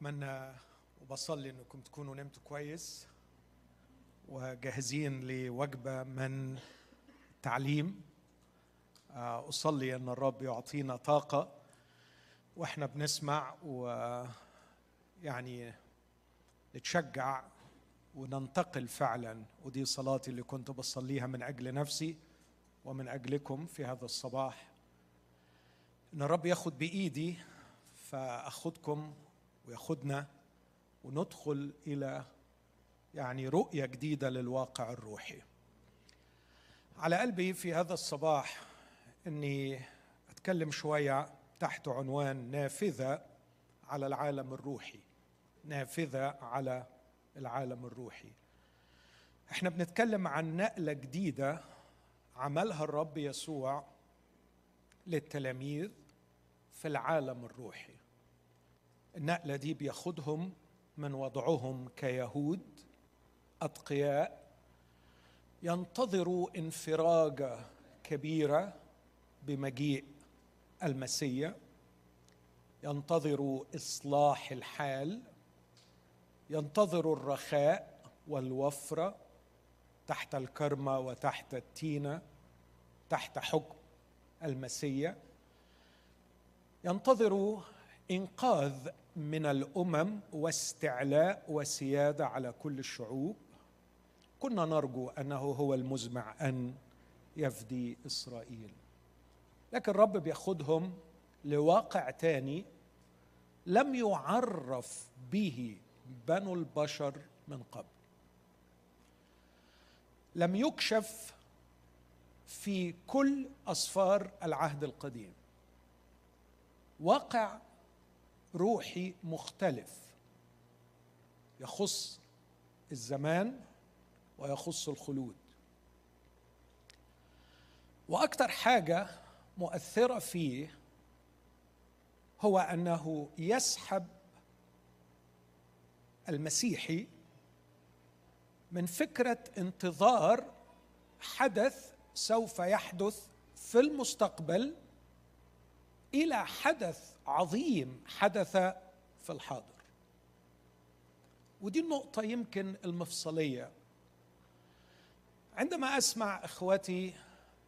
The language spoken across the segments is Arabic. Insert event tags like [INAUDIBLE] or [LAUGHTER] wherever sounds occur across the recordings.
أتمنى وبصلي أنكم تكونوا نمتوا كويس وجاهزين لوجبة من تعليم آه، أصلي أن الرب يعطينا طاقة وإحنا بنسمع ويعني نتشجع وننتقل فعلا. ودي صلاتي اللي كنت بصليها من أجل نفسي ومن أجلكم في هذا الصباح. إن الرب ياخد بإيدي فأخدكم وياخدنا وندخل إلى يعني رؤية جديدة للواقع الروحي. على قلبي في هذا الصباح إني أتكلم شوية تحت عنوان نافذة على العالم الروحي. نافذة على العالم الروحي. إحنا بنتكلم عن نقلة جديدة عملها الرب يسوع للتلاميذ في العالم الروحي. النقلة دي بياخدهم من وضعهم كيهود أتقياء ينتظروا انفراجة كبيرة بمجيء المسيا ينتظروا إصلاح الحال ينتظروا الرخاء والوفرة تحت الكرمة وتحت التينة تحت حكم المسيا ينتظر إنقاذ من الأمم واستعلاء وسيادة على كل الشعوب. كنا نرجو أنه هو المزمع أن يفدي إسرائيل. لكن الرب بياخدهم لواقع تاني لم يعرف به بنو البشر من قبل. لم يكشف في كل اسفار العهد القديم. واقع روحي مختلف. يخص الزمان ويخص الخلود. وأكثر حاجة مؤثرة فيه هو أنه يسحب المسيحي من فكرة انتظار حدث سوف يحدث في المستقبل إلى حدث عظيم حدث في الحاضر. ودي النقطة يمكن المفصلية. عندما أسمع إخوتي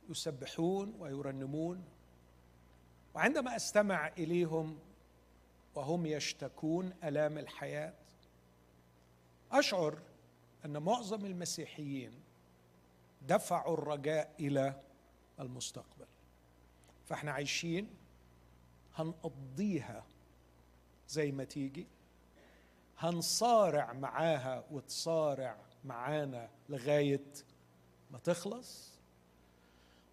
يسبحون ويرنمون وعندما أستمع إليهم وهم يشتكون آلام الحياة أشعر أن معظم المسيحيين دفعوا الرجاء إلى المستقبل. فإحنا عايشين هنقضيها زي ما تيجي هنصارع معاها وتصارع معانا لغاية ما تخلص.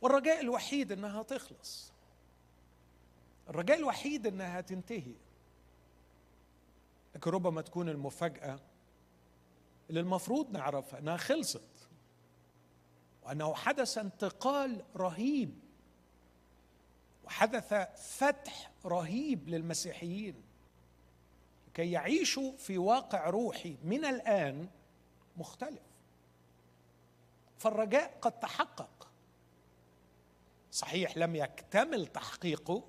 والرجاء الوحيد إنها تخلص. الرجاء الوحيد إنها تنتهي. لكن ربما تكون المفاجأة اللي المفروض نعرفها إنها خلصت. وأنه حدث انتقال رهيب وحدث فتح رهيب للمسيحيين. كي يعيشوا في واقع روحي من الآن مختلف. فالرجاء قد تحقق. صحيح لم يكتمل تحقيقه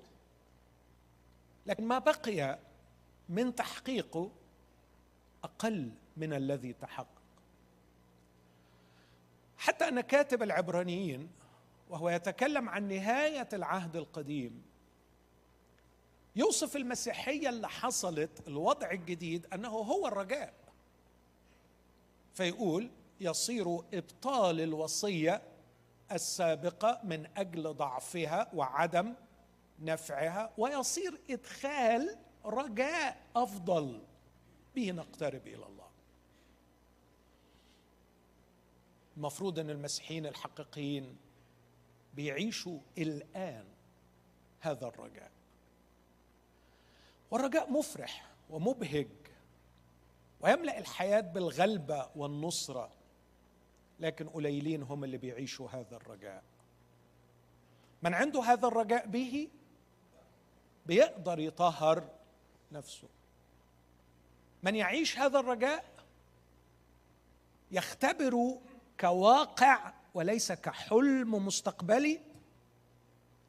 لكن ما بقي من تحقيقه أقل من الذي تحقق. حتى أن كاتب العبرانيين وهو يتكلم عن نهاية العهد القديم. يوصف المسيحية اللي حصلت الوضع الجديد أنه هو الرجاء. فيقول يصير إبطال الوصية السابقة من أجل ضعفها وعدم نفعها ويصير إدخال رجاء أفضل. به نقترب إلى الله. المفروض إن المسيحيين الحقيقيين بيعيشوا الآن هذا الرجاء. والرجاء مفرح ومبهج ويملأ الحياة بالغلبة والنصرة لكن قليلين هم اللي بيعيشوا هذا الرجاء. من عنده هذا الرجاء به بيقدر يطهر نفسه. من يعيش هذا الرجاء يختبر كواقع وليس كحلم مستقبلي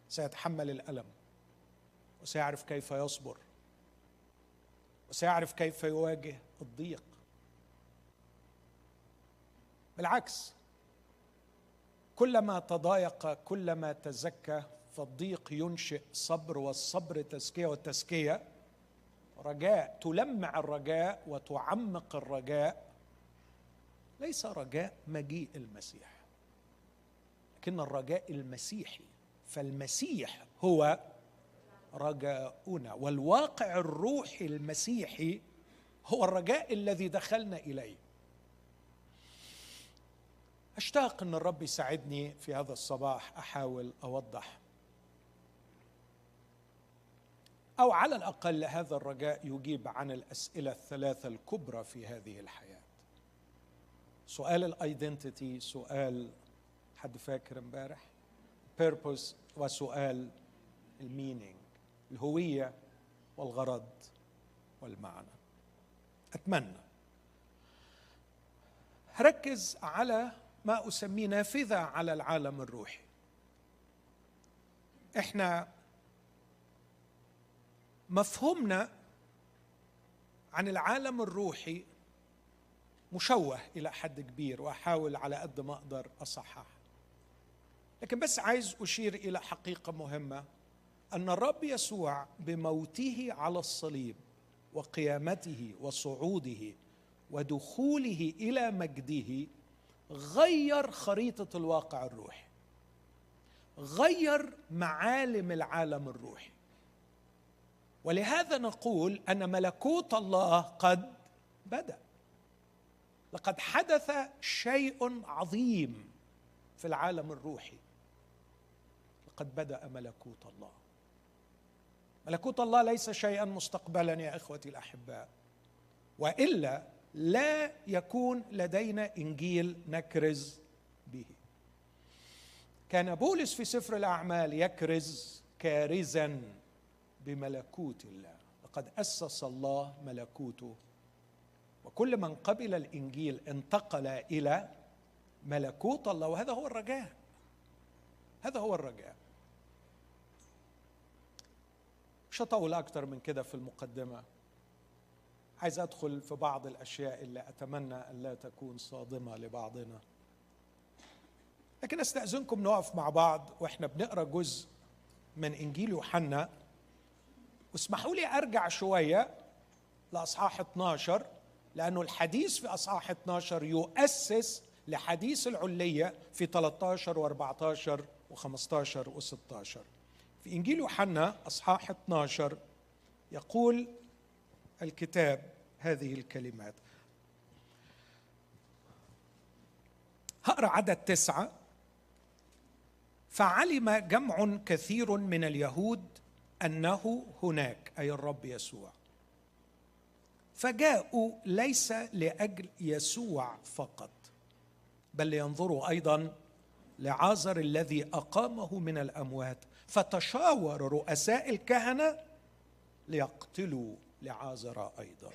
سيتحمل الألم وسيعرف كيف يصبر وسيعرف كيف يواجه الضيق. بالعكس كلما تضايق كلما تزكى فالضيق ينشئ صبر والصبر تزكية والتزكيه رجاء تلمع الرجاء وتعمق الرجاء. ليس رجاء مجيء المسيح. لكن الرجاء المسيحي فالمسيح هو رجاؤنا والواقع الروحي المسيحي هو الرجاء الذي دخلنا إليه. أشتاق إن الرب يساعدني في هذا الصباح أحاول أوضح. أو على الأقل هذا الرجاء يجيب عن الأسئلة الثلاثة الكبرى في هذه الحياة. سؤال ال identity سؤال حد فاكر امبارح؟ purpose وسؤال ال meaning الهوية والغرض والمعنى. أتمنى. هركز على ما أسميه نافذة على العالم الروحي. إحنا مفهومنا عن العالم الروحي مشوه إلى حد كبير وأحاول على قد ما أقدر اصحح لكن بس عايز أشير إلى حقيقة مهمة. أن الرب يسوع بموته على الصليب وقيامته وصعوده ودخوله إلى مجده غير خريطة الواقع الروحي غير معالم العالم الروحي. ولهذا نقول أن ملكوت الله قد بدأ. لقد حدث شيء عظيم في العالم الروحي. لقد بدأ ملكوت الله. ملكوت الله ليس شيئا مستقبلا يا إخوتي الأحباء وإلا لا يكون لدينا إنجيل نكرز به. كان بولس في سفر الأعمال يكرز كارزا بملكوت الله. لقد أسس الله ملكوته وكل من قبل الإنجيل انتقل إلى ملكوت الله وهذا هو الرجاء. هذا هو الرجاء. مش هطول أكتر من كده في المقدمة. عايز أدخل في بعض الأشياء اللي أتمنى أن لا تكون صادمة لبعضنا. لكن أستأذنكم نقف مع بعض وإحنا بنقرأ جزء من إنجيل يوحنا. واسمحوا لي أرجع شوية لأصحاح 12 لأنه الحديث في أصحاح 12 يؤسس لحديث العلية في 13 و14 و15 و16 في إنجيل يوحنا أصحاح 12 يقول الكتاب هذه الكلمات. هقرأ عدد تسعة. فعلم جمع كثير من اليهود أنه هناك أي الرب يسوع. فجاءوا ليس لأجل يسوع فقط بل لينظروا أيضا لعازر الذي أقامه من الأموات. فتشاور رؤساء الكهنة ليقتلوا لعازر أيضا.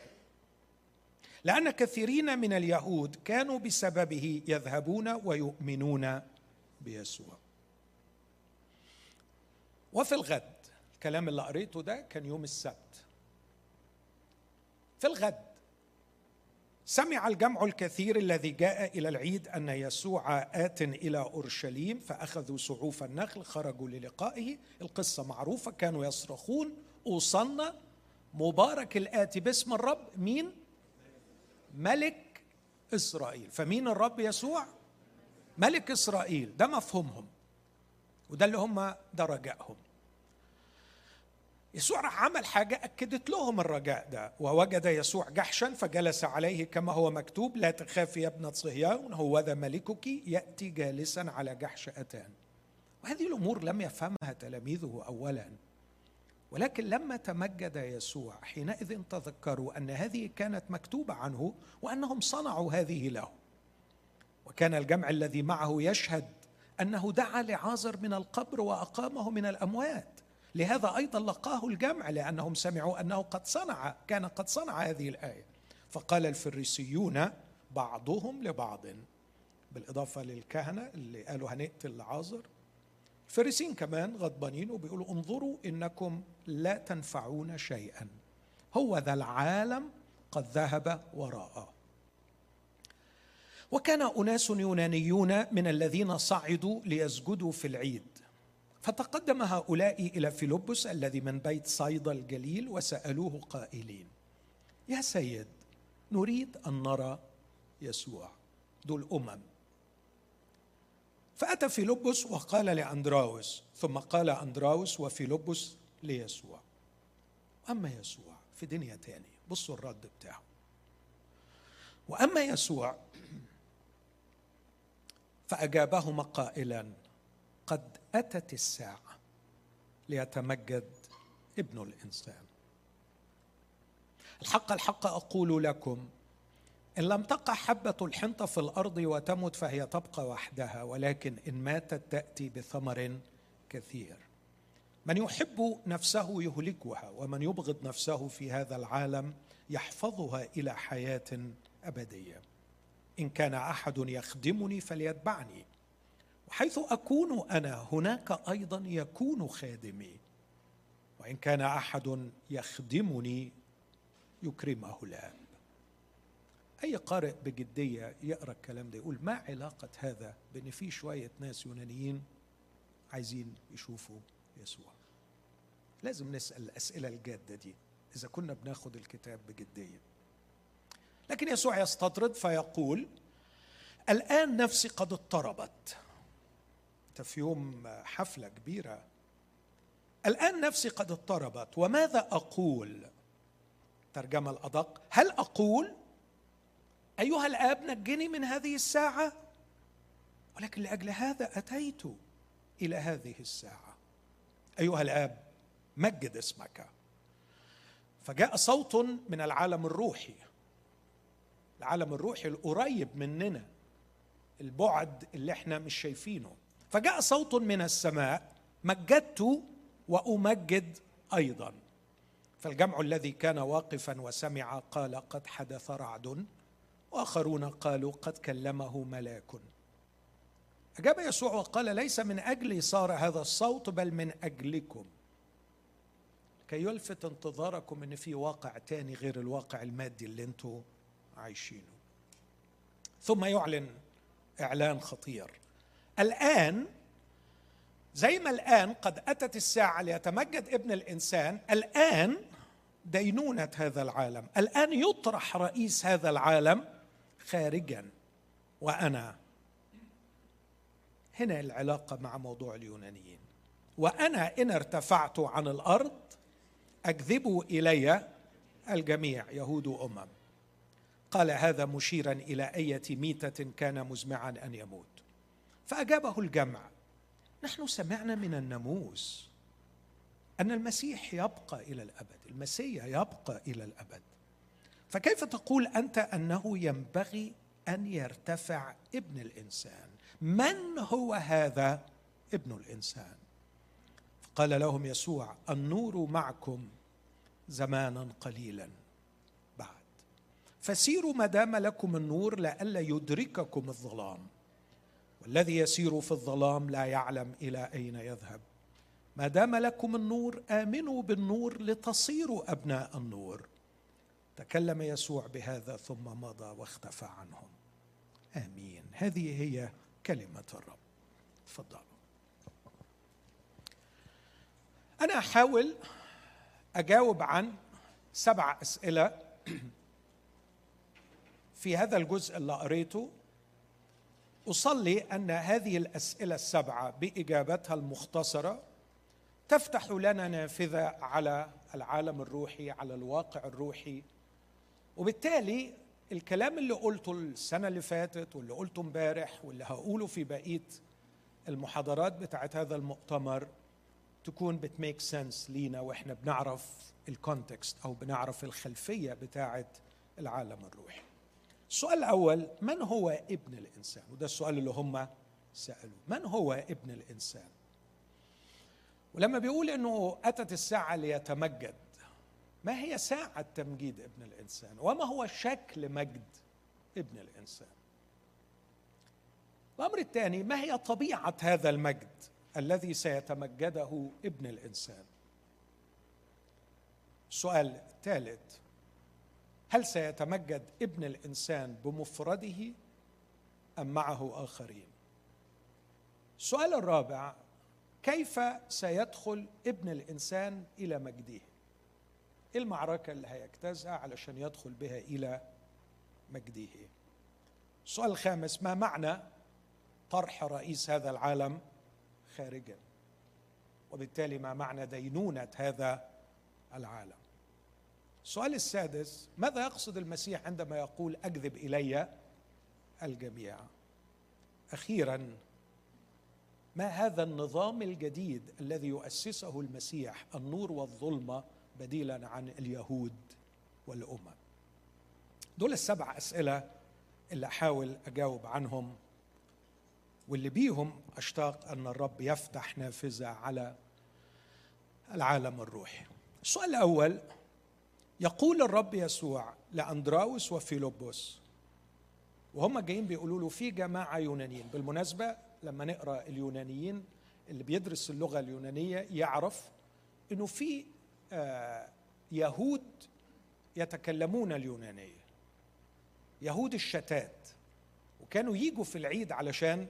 لأن كثيرين من اليهود كانوا بسببه يذهبون ويؤمنون بيسوع. وفي الغد الكلام اللي قريته ده كان يوم السبت. في الغد سمع الجمع الكثير الذي جاء إلى العيد أن يسوع آت إلى أورشليم فأخذوا سعوف النخل خرجوا للقائه. القصة معروفة كانوا يصرخون أوصلنا مبارك الاتي باسم الرب مين؟ ملك إسرائيل. فمين الرب يسوع؟ ملك إسرائيل. ده مفهومهم وده اللي هم ده رجائهم يسوع راح عمل حاجة أكدت لهم الرجاء ده ووجد يسوع جحشا فجلس عليه كما هو مكتوب لا تخافي يا ابنة صهيون هو ذا ملكك يأتي جالسا على جحش أتان. وهذه الأمور لم يفهمها تلاميذه أولا ولكن لما تمجد يسوع حينئذ تذكروا أن هذه كانت مكتوبة عنه وأنهم صنعوا هذه له. وكان الجمع الذي معه يشهد أنه دعا لعازر من القبر وأقامه من الأموات. لهذا أيضا لقاه الجمع لأنهم سمعوا أنه قد صنع كان قد صنع هذه الآية. فقال الفريسيون بعضهم لبعض. بالإضافة للكهنة اللي قالوا هنقتل عازر الفريسين كمان غضبانين وبيقولوا انظروا إنكم لا تنفعون شيئا. هو ذا العالم قد ذهب وراءه وكان أناس يونانيون من الذين صعدوا ليسجدوا في العيد. فتقدم هؤلاء إلى فيلبس الذي من بيت صيدا الجليل وسألوه قائلين يا سيد نريد أن نرى يسوع دول امم فأتى فيلبس وقال لأندراوس ثم قال أندراوس وفيلبس ليسوع أما يسوع في دنيا تاني بصوا الرد بتاعه. وأما يسوع فأجابهما قائلا قد أتت الساعة ليتمجد ابن الإنسان. الحق الحق أقول لكم إن لم تقع حبة الحنطة في الأرض وتمت فهي تبقى وحدها ولكن إن ماتت تأتي بثمر كثير. من يحب نفسه يهلكها ومن يبغض نفسه في هذا العالم يحفظها إلى حياة أبدية. إن كان أحد يخدمني فليتبعني. وحيث أكون أنا هناك أيضا يكون خادمي. وإن كان أحد يخدمني يكرمه الآب. أي قارئ بجدية يقرأ الكلام ده يقول ما علاقة هذا بأن في شوية ناس يونانيين عايزين يشوفوا يسوع. لازم نسأل الأسئلة الجادة دي إذا كنا بناخد الكتاب بجدية. لكن يسوع يستطرد فيقول الآن نفسي قد اضطربت. انت في يوم حفلة كبيرة. الآن نفسي قد اضطربت وماذا أقول؟ ترجمة الأدق هل أقول أيها الآب نجني من هذه الساعة؟ ولكن لأجل هذا أتيت إلى هذه الساعة. أيها الآب مجد اسمك. فجاء صوت من العالم الروحي. العالم الروحي القريب مننا. البعد اللي إحنا مش شايفينه. فجاء صوت من السماء مجدت وأمجد أيضا. فالجمع الذي كان واقفا وسمع قال قد حدث رعد وآخرون قالوا قد كلمه ملاك. أجاب يسوع وقال ليس من أجلي صار هذا الصوت بل من أجلكم. كي يلفت انتظاركم إن في واقع تاني غير الواقع المادي اللي أنتم عايشينه. ثم يعلن إعلان خطير. الآن زي ما الآن قد أتت الساعة ليتمجد ابن الإنسان الآن دينونة هذا العالم الآن يطرح رئيس هذا العالم خارجا. وأنا هنا العلاقة مع موضوع اليونانيين. وأنا إن ارتفعت عن الأرض اكذبوا إلي الجميع يهود أمم. قال هذا مشيرا إلى أية ميتة كان مزمعا أن يموت. فأجابه الجمع. نحن سمعنا من الناموس أن المسيح يبقى إلى الأبد المسيح يبقى إلى الأبد. فكيف تقول أنت أنه ينبغي أن يرتفع ابن الإنسان؟ من هو هذا ابن الإنسان؟ قال لهم يسوع النور معكم زمانا قليلا بعد. فسيروا ما دام لكم النور لئلا يدرككم الظلام. والذي يسير في الظلام لا يعلم إلى أين يذهب. ما دام لكم النور آمنوا بالنور لتصيروا أبناء النور. تكلم يسوع بهذا ثم مضى واختفى عنهم. آمين. هذه هي كلمة الرب. تفضلوا. أنا أحاول أجاوب عن سبع أسئلة في هذا الجزء اللي قريته. أصلي أن هذه الأسئلة السبعة بإجابتها المختصرة تفتح لنا نافذة على العالم الروحي على الواقع الروحي. وبالتالي الكلام اللي قلته السنة اللي فاتت واللي قلته امبارح واللي هقوله في بقية المحاضرات بتاعت هذا المؤتمر تكون بت make sense لينا وإحنا بنعرف ال context أو بنعرف الخلفية بتاعت العالم الروحي. السؤال الأول من هو ابن الإنسان؟ وده السؤال اللي هم سألوه. من هو ابن الإنسان؟ ولما بيقول إنه أتت الساعة ليتمجد ما هي ساعة تمجيد ابن الإنسان؟ وما هو شكل مجد ابن الإنسان؟ الأمر الثاني ما هي طبيعة هذا المجد الذي سيتمجده ابن الإنسان؟ السؤال الثالث هل سيتمجد ابن الإنسان بمفرده أم معه آخرين؟ السؤال الرابع كيف سيدخل ابن الإنسان إلى مجده؟ إيه المعركة اللي هيجتازها علشان يدخل بها إلى مجده؟ السؤال الخامس ما معنى طرح رئيس هذا العالم خارجا؟ وبالتالي ما معنى دينونة هذا العالم؟ السؤال السادس ماذا يقصد المسيح عندما يقول أكذب إلي الجميع؟ أخيرا ما هذا النظام الجديد الذي يؤسسه المسيح النور والظلمة بديلا عن اليهود والأمم؟ دول السبع أسئلة اللي أحاول أجاوب عنهم واللي بيهم أشتاق أن الرب يفتح نافذة على العالم الروحي. السؤال الأول يقول الرب يسوع لأندراوس وفيلبس وهم جايين بيقولوا له في جماعة يونانيين. بالمناسبة لما نقرأ اليونانيين اللي بيدرس اللغة اليونانية يعرف إنه في آه، يهود يتكلمون اليونانية. يهود الشتات وكانوا يجوا في العيد علشان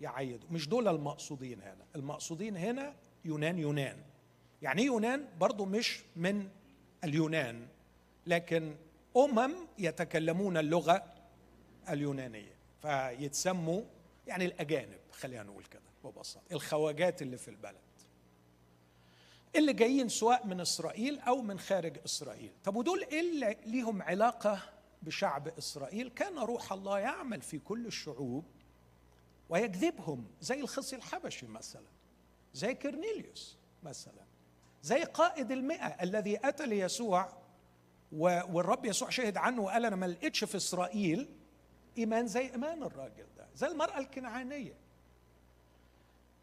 يعيدوا. مش دول المقصودين هنا. المقصودين هنا يونان يونان. يعني إيه يونان؟ برضو مش من اليونان لكن أمم يتكلمون اللغة اليونانية فيتسموا يعني الأجانب خلينا نقول كده ببساطة الخواجات اللي في البلد. اللي جايين سواء من إسرائيل أو من خارج إسرائيل. طب ودول إيه اللي ليهم علاقة بشعب إسرائيل؟ كان روح الله يعمل في كل الشعوب ويجذبهم زي الخصي الحبشي مثلا زي كرنيليوس مثلا. زي قائد المئة الذي أتى ليسوع والرب يسوع شهد عنه وقال أنا ما لقيتش في إسرائيل إيمان زي إيمان الراجل ده زي المرأة الكنعانية.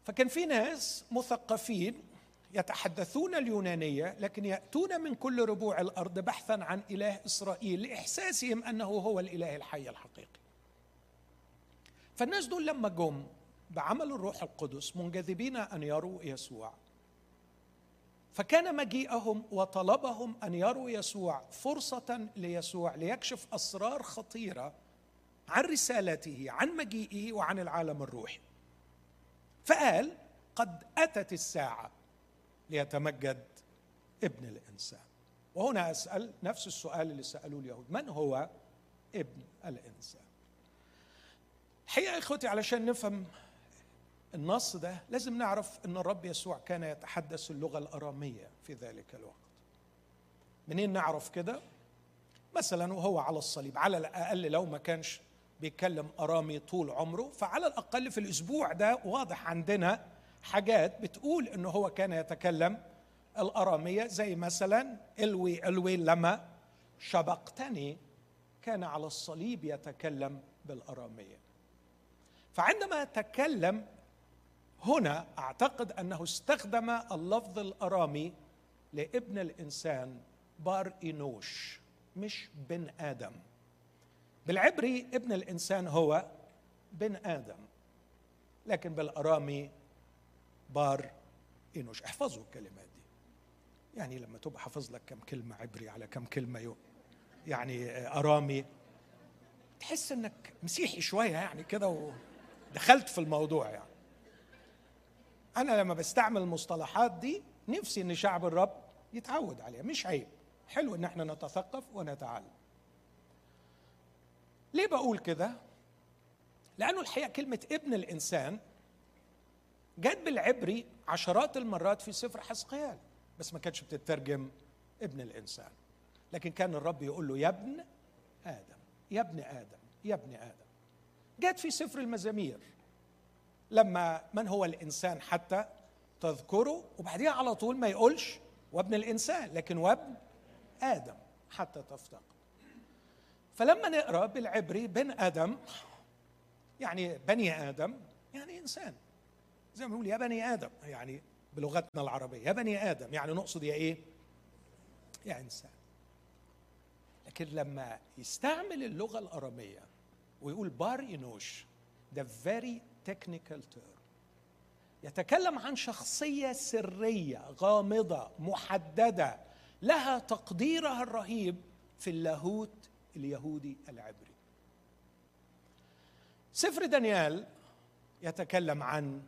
فكان في ناس مثقفين يتحدثون اليونانية لكن يأتون من كل ربوع الأرض بحثا عن إله إسرائيل لإحساسهم أنه هو الإله الحي الحقيقي. فالناس دول لما جم بعمل الروح القدس منجذبين أن يروا يسوع. فكان مجيئهم وطلبهم أن يروا يسوع فرصة ليسوع ليكشف أسرار خطيرة عن رسالته عن مجيئه وعن العالم الروحي. فقال قد أتت الساعة ليتمجد ابن الإنسان. وهنا أسأل نفس السؤال اللي سألوه اليهود من هو ابن الإنسان؟ الحقيقة إخوتي علشان نفهم النص ده لازم نعرف إن الرب يسوع كان يتحدث اللغة الأرامية في ذلك الوقت. منين نعرف كده؟ مثلا وهو على الصليب على الأقل لو ما كانش بيتكلم أرامي طول عمره فعلى الأقل في الأسبوع ده واضح عندنا حاجات بتقول انه هو كان يتكلم الأرامية زي مثلا إلوي إلوي لما شبقتني كان على الصليب يتكلم بالأرامية. فعندما تكلم هنا أعتقد أنه استخدم اللفظ الأرامي لابن الإنسان بار انوش مش بن آدم. بالعبري ابن الإنسان هو بن آدم لكن بالأرامي بار انوش احفظوا الكلمات دي. يعني لما تبقى حافظ لك كم كلمة عبري على كم كلمة يوم يعني أرامي تحس إنك مسيحي شوية يعني كده ودخلت في الموضوع يعني. أنا لما بستعمل المصطلحات دي نفسي إن شعب الرب يتعود عليها مش عيب. حلو إن إحنا نتثقف ونتعلم. ليه بقول كده؟ لأنه الحقيقة كلمة ابن الإنسان جت بالعبري عشرات المرات في سفر حسقيال بس ما كانتش بتترجم ابن الإنسان. لكن كان الرب يقول له يا ابن آدم يا ابن آدم يا ابن آدم. جت في سفر المزامير. لما من هو الإنسان حتى تذكره وبعديها على طول ما يقولش وابن الإنسان لكن وابن آدم حتى تفتقد فلما نقرأ بالعبري بن آدم يعني بني آدم يعني إنسان. زي ما بنقول يا بني آدم يعني بلغتنا العربية يا بني آدم يعني نقصد يا إيه؟ يا إنسان. لكن لما يستعمل اللغة الأرامية ويقول بار انوش ده very technical term. يتكلم عن شخصية سرية غامضة محددة لها تقديرها الرهيب في اللاهوت اليهودي العبري. سفر دانيال يتكلم عن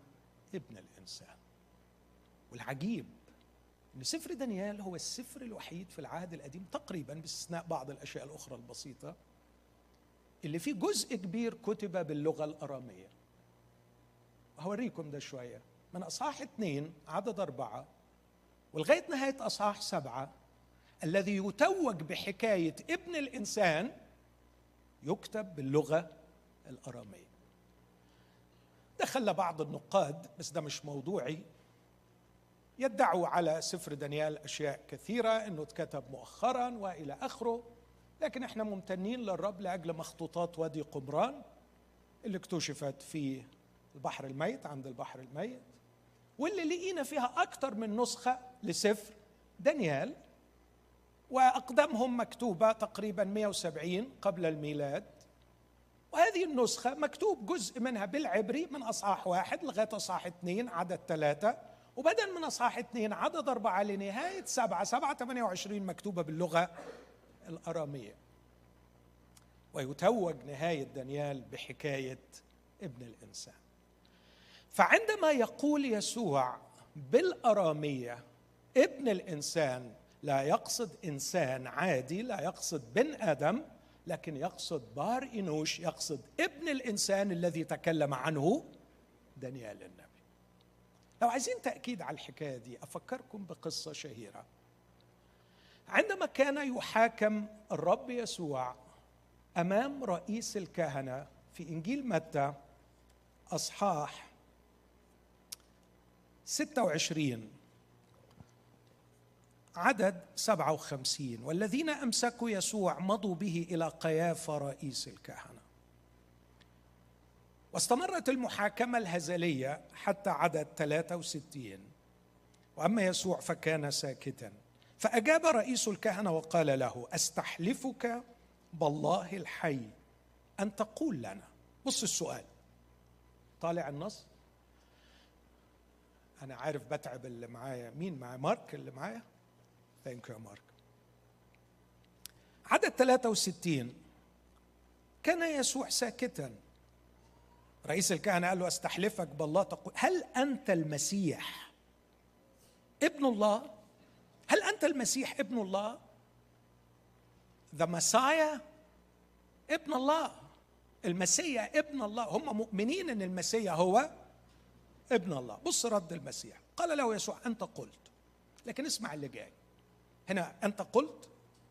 ابن الإنسان والعجيب إن سفر دانيال هو السفر الوحيد في العهد القديم تقريبا باستثناء بعض الأشياء الأخرى البسيطة اللي فيه جزء كبير كتب باللغة الأرامية. هوريكم ده شوية. من أصحاح اثنين عدد أربعة ولغاية نهاية أصحاح سبعة الذي يتوج بحكاية ابن الإنسان يكتب باللغة الأرامية. دخل بعض النقاد بس ده مش موضوعي يدعوا على سفر دانيال أشياء كثيرة إنه اتكتب مؤخرا وإلى آخره لكن إحنا ممتنين للرب لأجل مخطوطات وادي قمران اللي اكتشفت في البحر الميت عند البحر الميت. واللي لقينا فيها أكثر من نسخة لسفر دانيال واقدمهم مكتوبة تقريبا 170 قبل الميلاد. وهذه النسخة مكتوب جزء منها بالعبري من أصحاح واحد لغاية أصحاح اثنين عدد ثلاثة. وبدل من أصحاح اثنين عدد أربعة لنهاية سبعة سبعة ثمانية وعشرين مكتوبة باللغة الأرامية. ويتوج نهاية دانيال بحكاية ابن الإنسان. فعندما يقول يسوع بالأرامية ابن الإنسان لا يقصد إنسان عادي لا يقصد بن آدم لكن يقصد بار إنوش يقصد ابن الإنسان الذي تكلم عنه دانيال النبي. لو عايزين تأكيد على الحكاية دي أفكركم بقصة شهيرة. عندما كان يحاكم الرب يسوع أمام رئيس الكهنة في إنجيل متى أصحاح 26 عدد 57 والذين أمسكوا يسوع مضوا به إلى قيافة رئيس الكهنة. واستمرت المحاكمة الهزلية حتى عدد 63 وأما يسوع فكان ساكتا. فأجاب رئيس الكهنة وقال له أستحلفك بالله الحي أن تقول لنا؟ بص السؤال. طالع النص؟ أنا عارف بتعب اللي معايا. مين معايا؟ مارك اللي معايا؟ ثانك يو مارك. عدد 63 كان يسوع ساكتا. رئيس الكهنة قال له أستحلفك بالله تقول هل أنت المسيح؟ ابن الله. هل أنت المسيح ابن الله؟ ذا مسايا ابن الله. المسيح ابن الله. هم مؤمنين إن المسيح هو ابن الله. بص رد المسيح. قال له يسوع أنت قلت. لكن اسمع اللي جاي. هنا أنت قلت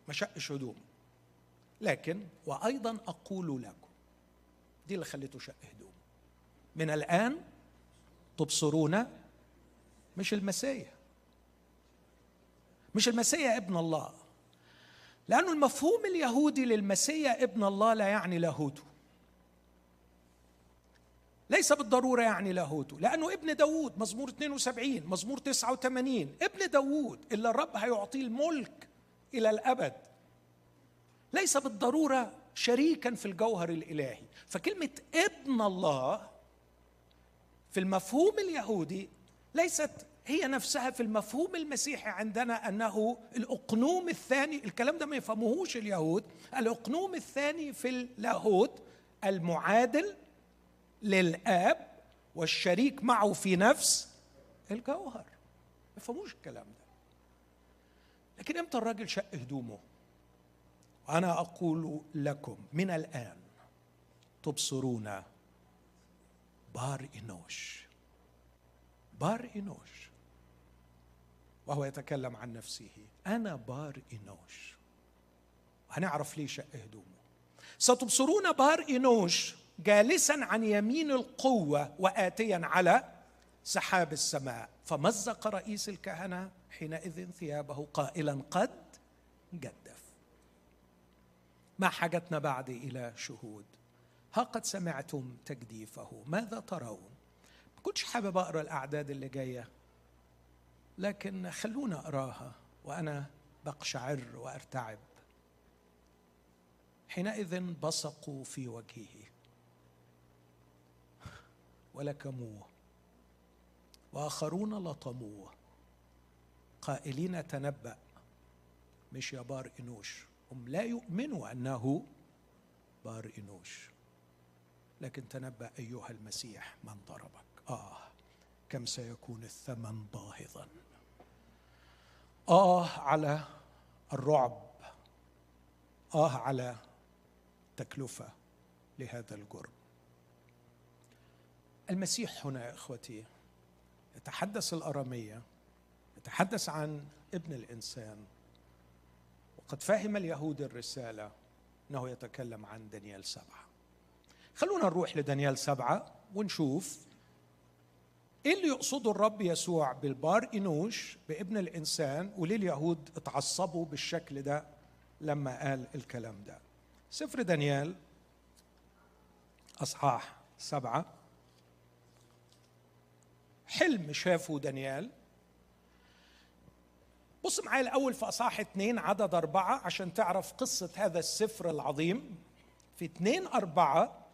ما شقش هدوم لكن وأيضا أقول لكم دي اللي خليته شق هدوم من الآن تبصرون مش المسيح. مش المسيح ابن الله. لأن المفهوم اليهودي للمسيح ابن الله لا يعني لاهوته. ليس بالضرورة يعني لاهوته لأنه ابن داود مزمور 72 مزمور 89 ابن داود اللي الرب هيعطيه الملك إلى الأبد. ليس بالضرورة شريكا في الجوهر الإلهي. فكلمة ابن الله في المفهوم اليهودي ليست هي نفسها في المفهوم المسيحي عندنا أنه الأقنوم الثاني الكلام ده ما يفهموهوش اليهود الأقنوم الثاني في اللاهوت المعادل للآب والشريك معه في نفس الجوهر. ما يفهموش الكلام ده. لكن إمتى الراجل شق هدومه؟ وأنا أقول لكم من الآن تبصرون. بار إنوش. بار إنوش. وهو يتكلم عن نفسه. أنا بار إنوش. هنعرف ليه شق هدومه. ستبصرون بار إنوش. جالسا عن يمين القوة واتيا على سحاب السماء. فمزق رئيس الكهنة حينئذ ثيابه قائلا قد جدف. ما حاجتنا بعد إلى شهود؟ ها قد سمعتم تجديفه. ماذا ترون؟ ما كنتش حابب أقرأ الأعداد اللي جاية لكن خلونا أقراها وأنا بقشعر وأرتعب. حينئذ بصقوا في وجهه. ولكموه. وآخرون لطموه. قائلين تنبأ. مش يا بار إنوش. هم لا يؤمنوا أنه بار إنوش. لكن تنبأ أيها المسيح من ضربك. آه كم سيكون الثمن باهظا. آه على الرعب. آه على تكلفة لهذا الجرم المسيح هنا يا إخوتي يتحدث الأرامية يتحدث عن ابن الإنسان وقد فهم اليهود الرسالة أنه يتكلم عن دانيال سبعة. خلونا نروح لدانيال سبعة ونشوف إيه اللي يقصده الرب يسوع بالبار إنوش بابن الإنسان وليه اليهود اتعصبوا بالشكل ده لما قال الكلام ده. سفر دانيال أصحاح سبعة. حلم شافه دانيال. بص معايا الأول في أصحاح اثنين عدد أربعة عشان تعرف قصة هذا السفر العظيم. في اثنين أربعة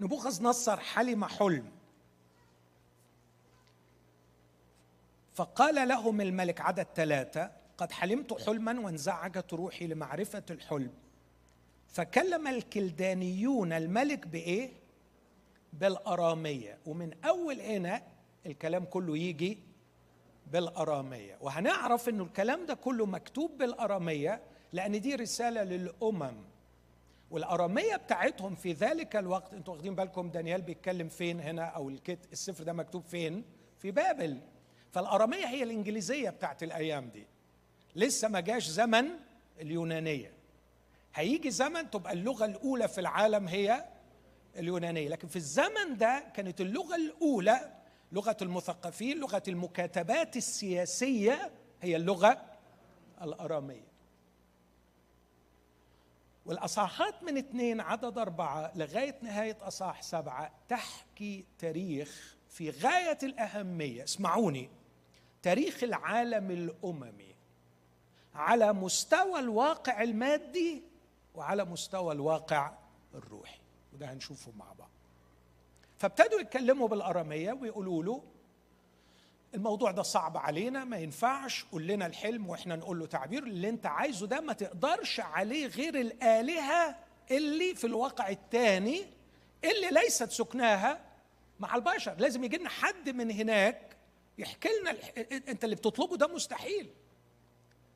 نبوخذ نصر حلم حلم. فقال لهم الملك عدد ثلاثة قد حلمت حلما وانزعجت روحي لمعرفة الحلم. فكلم الكلدانيون الملك بإيه؟ بالأرامية. ومن أول هنا الكلام كله يجي بالأرامية. وهنعرف أنه الكلام ده كله مكتوب بالأرامية لأن دي رسالة للأمم. والأرامية بتاعتهم في ذلك الوقت أنتوا واخدين بالكم دانيال بيتكلم فين هنا؟ أو الكت السفر ده مكتوب فين؟ في بابل. فالأرامية هي الإنجليزية بتاعت الأيام دي. لسه ما جاش زمن اليونانية. هيجي زمن تبقى اللغة الأولى في العالم هي اليونانية. لكن في الزمن ده كانت اللغة الأولى لغة المثقفين لغة المكاتبات السياسية هي اللغة الأرامية. والأصحاحات من اثنين عدد أربعة لغاية نهاية أصحاح سبعة تحكي تاريخ في غاية الأهمية. اسمعوني. تاريخ العالم الأممي. على مستوى الواقع المادي وعلى مستوى الواقع الروحي. وده هنشوفه مع بعض. فابتدوا يتكلموا بالأرامية ويقولوا له الموضوع ده صعب علينا ما ينفعش قول لنا الحلم وإحنا نقول له تعبير اللي انت عايزه ده ما تقدرش عليه غير الآلهة اللي في الواقع الثاني اللي ليست سكناها مع البشر. لازم يجي لنا حد من هناك يحكي لنا انت اللي بتطلبه ده مستحيل.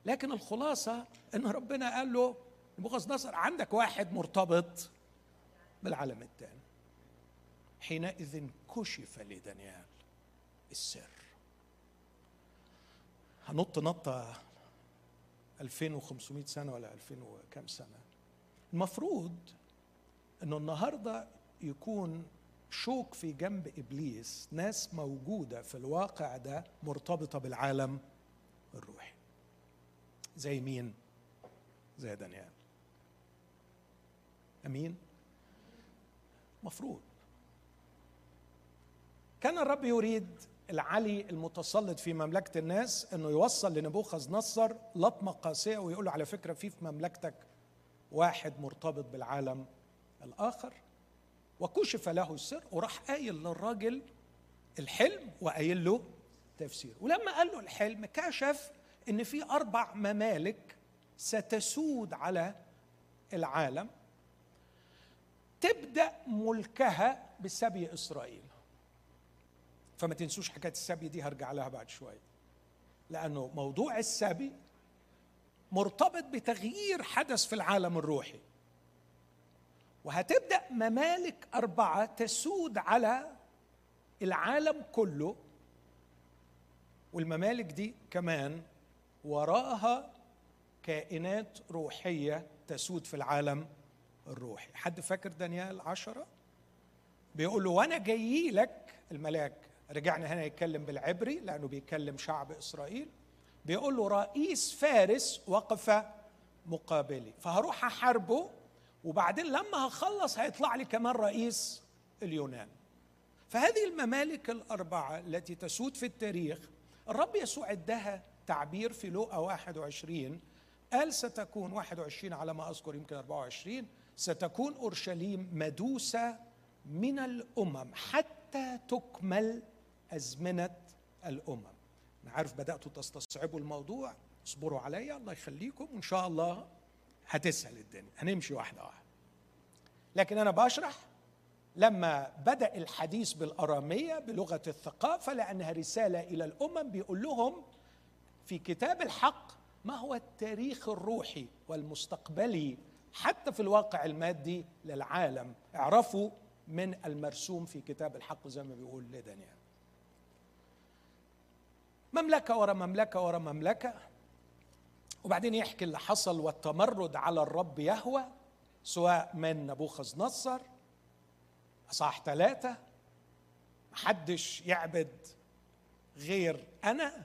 لكن الخلاصة إن ربنا قال له نبوخذ نصر عندك واحد مرتبط بالعالم الثاني حينئذ كشف لدانيال السر. هنط نطة 2500 سنة ولا 2000 وكم سنة. المفروض إنه النهارده يكون شوك في جنب إبليس ناس موجودة في الواقع ده مرتبطة بالعالم الروحي. زي مين؟ زي دانيال. أمين؟ مفروض. كان الرب يريد العلي المتسلط في مملكة الناس إنه يوصل لنبوخذ نصر لطمة قاسية ويقول له على فكرة في في مملكتك واحد مرتبط بالعالم الآخر. وكشف له السر وراح قايل للراجل الحلم وقايل له تفسير. ولما قال له الحلم كشف إن في أربع ممالك ستسود على العالم تبدأ ملكها بسبي إسرائيل. فما تنسوش حكاية السبي دي هرجع لها بعد شوية. لأنه موضوع السبي مرتبط بتغيير حدث في العالم الروحي. وهتبدأ ممالك أربعة تسود على العالم كله والممالك دي كمان وراها كائنات روحية تسود في العالم الروحي. حد فاكر دانيال عشرة؟ بيقول له وأنا جاي لك الملاك رجعنا هنا يتكلم بالعبري لأنه بيكلم شعب إسرائيل. بيقول له رئيس فارس وقف مقابلي. فهروح أحاربه وبعدين لما هخلص هيطلع لي كمان رئيس اليونان. فهذه الممالك الأربعة التي تسود في التاريخ الرب يسوع ادها تعبير في لوقا 21 قال ستكون 21 على ما أذكر يمكن 24 ستكون أورشليم مدوسة من الأمم حتى تكمل أزمنة الأمم. أنا عارف بدأتوا تستصعبوا الموضوع. اصبروا عليا الله يخليكم وإن شاء الله هتسهل الدنيا. هنمشي واحدة واحدة. لكن أنا بشرح لما بدأ الحديث بالأرامية بلغة الثقافه لانها رسالة إلى الأمم بيقول لهم في كتاب الحق ما هو التاريخ الروحي والمستقبلي حتى في الواقع المادي للعالم. اعرفوا من المرسوم في كتاب الحق زي ما بيقول لدانيال. مملكة ورا مملكة ورا مملكة. وبعدين يحكي اللي حصل والتمرد على الرب يهوى سواء من نبوخذ نصر اصح ثلاثة محدش يعبد غير أنا.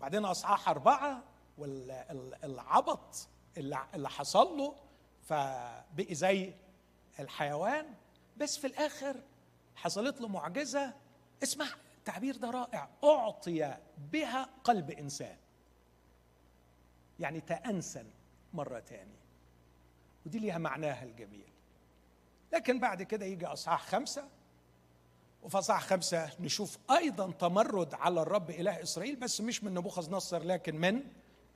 بعدين أصحاح أربعة والعبط اللي حصل له فبقي زي الحيوان. بس في الآخر حصلت له معجزة. اسمع. التعبير ده رائع. أعطي بها قلب إنسان. يعني تأنسن مرة تاني. ودي ليها معناها الجميل. لكن بعد كده يجي أصحاح خمسة. وفي أصحاح خمسة نشوف أيضا تمرد على الرب إله إسرائيل بس مش من نبوخذ نصر لكن من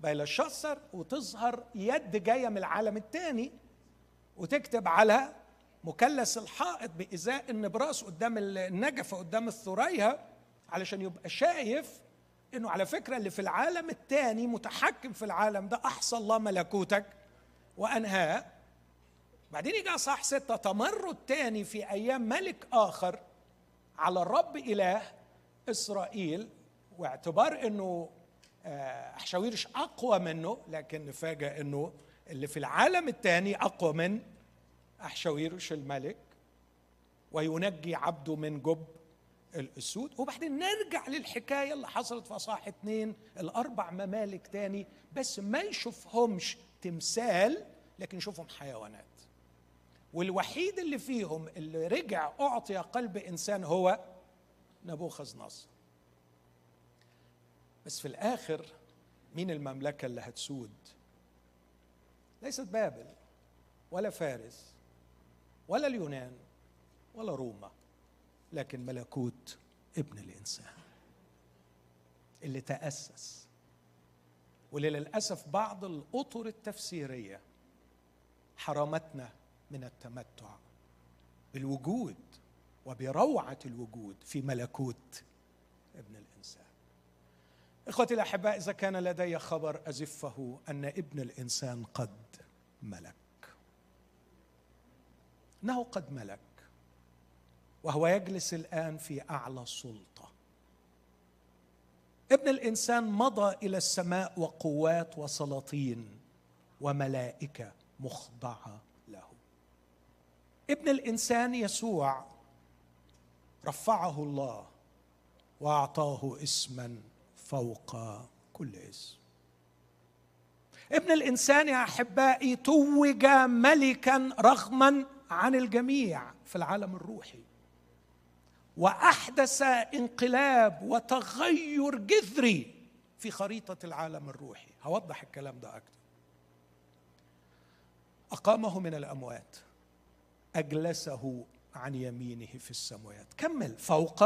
بيلشصر وتظهر يد جاية من العالم الثاني وتكتب على مثلث الحائط بإزاء النبراس قدام النجفة قدام الثريا. علشان يبقى شايف إنه على فكرة اللي في العالم الثاني متحكم في العالم ده أحصى الله ملكوتك وأنهاه. بعدين يجي صح ستة تمرد تاني في أيام ملك آخر على الرب إله إسرائيل واعتبار أنه آه، أحشاويرش أقوى منه لكن نفاجأ أنه اللي في العالم الثاني أقوى من أحشاويرش الملك وينجي عبده من جب الأسود. وبعدين نرجع للحكاية اللي حصلت في أصحاح اثنين الأربع ممالك تاني بس ما نشوفهمش تمثال لكن نشوفهم حيوانات. والوحيد اللي فيهم اللي رجع أعطي قلب إنسان هو نبوخذ نصر بس في الآخر مين المملكة اللي هتسود؟ ليست بابل ولا فارس ولا اليونان ولا روما. لكن ملكوت ابن الإنسان اللي تأسس. وللأسف بعض الأطر التفسيرية حرمتنا من التمتع بالوجود وبروعة الوجود في ملكوت ابن الإنسان. إخوتي الأحباء إذا كان لدي خبر أزفه أن ابن الإنسان قد ملك. إنه قد ملك. وهو يجلس الآن في أعلى سلطه ابن الإنسان مضى إلى السماء وقوات وسلاطين وملائكة مخضعة له. ابن الإنسان يسوع رفعه الله وأعطاه اسما فوق كل اسم. ابن الإنسان يا أحبائي توج ملكا رغما عن الجميع في العالم الروحي. وأحدث انقلاب وتغير جذري في خريطة العالم الروحي. هوضح الكلام ده أكتر. أقامه من الأموات. أجلسه عن يمينه في السماوات. كمل. فوق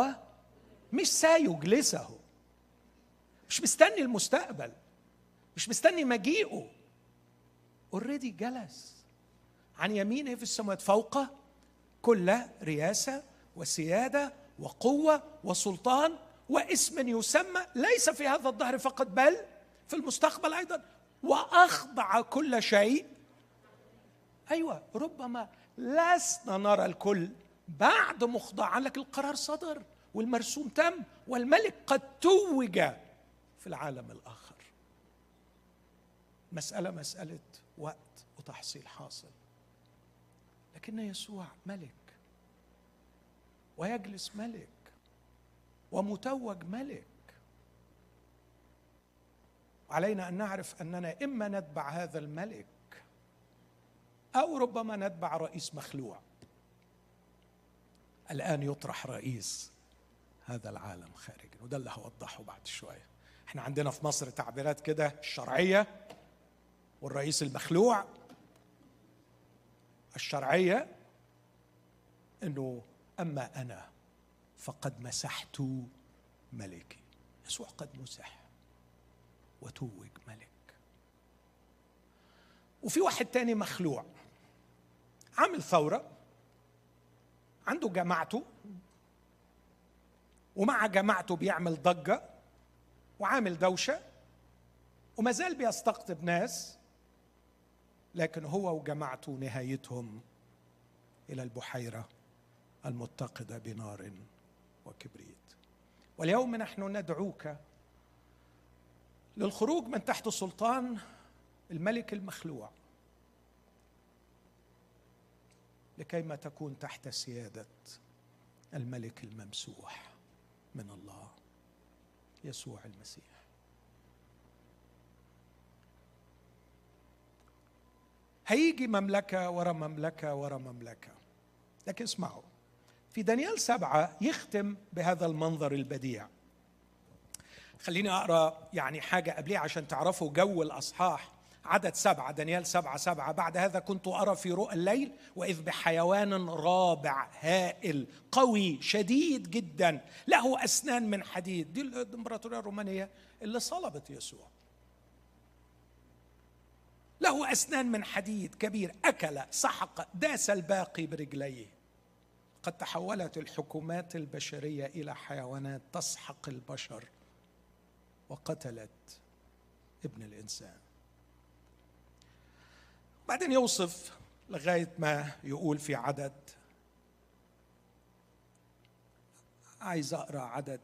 مش سيجلسه. مش مستني المستقبل. مش مستني مجيئه. اوريدي جلس عن يمينه في السماوات. فوق كل رياسة وسيادة وقوة وسلطان واسم يسمى ليس في هذا الظهر فقط بل في المستقبل أيضا. وأخضع كل شيء. أيوه ربما لسنا نرى الكل بعد مخضعا لك القرار صدر والمرسوم تم والملك قد توج في العالم الآخر. مسألة مسألة وقت وتحصيل حاصل. لكن يسوع ملك. ويجلس ملك ومتوج ملك. علينا أن نعرف أننا إما نتبع هذا الملك أو ربما نتبع رئيس مخلوع. الآن يطرح رئيس هذا العالم خارجا وده اللي هوضحه بعد شوية. إحنا عندنا في مصر تعبيرات كده الشرعيه والرئيس المخلوع الشرعية إنه أما أنا فقد مسحت ملكي. يسوع قد مسح وتوج ملك. وفي واحد تاني مخلوع عامل ثورة عنده جماعته ومع جماعته بيعمل ضجة وعامل دوشة وما زال بيستقطب ناس لكن هو وجماعته نهايتهم إلى البحيرة. المتقدة بنار وكبريت. واليوم نحن ندعوك للخروج من تحت سلطان الملك المخلوع. لكيما تكون تحت سيادة الملك الممسوح من الله يسوع المسيح. هيجي مملكة ورا مملكة ورا مملكة. لكن اسمعوا في دانيال سبعة يختم بهذا المنظر البديع. خليني أقرأ يعني حاجة قبليه عشان تعرفوا جو الأصحاح. عدد سبعة دانيال سبعة سبعة. بعد هذا كنت أرى في رؤى الليل وإذ بحيوان رابع هائل قوي شديد جدا. له أسنان من حديد. دي الإمبراطورية الرومانية اللي صلبت يسوع. له أسنان من حديد كبير. أكل سحق داس الباقي برجليه. قد تحولت الحكومات البشرية إلى حيوانات تسحق البشر وقتلت ابن الإنسان. بعدين يوصف لغاية ما يقول في عدد. عايز أقرأ عدد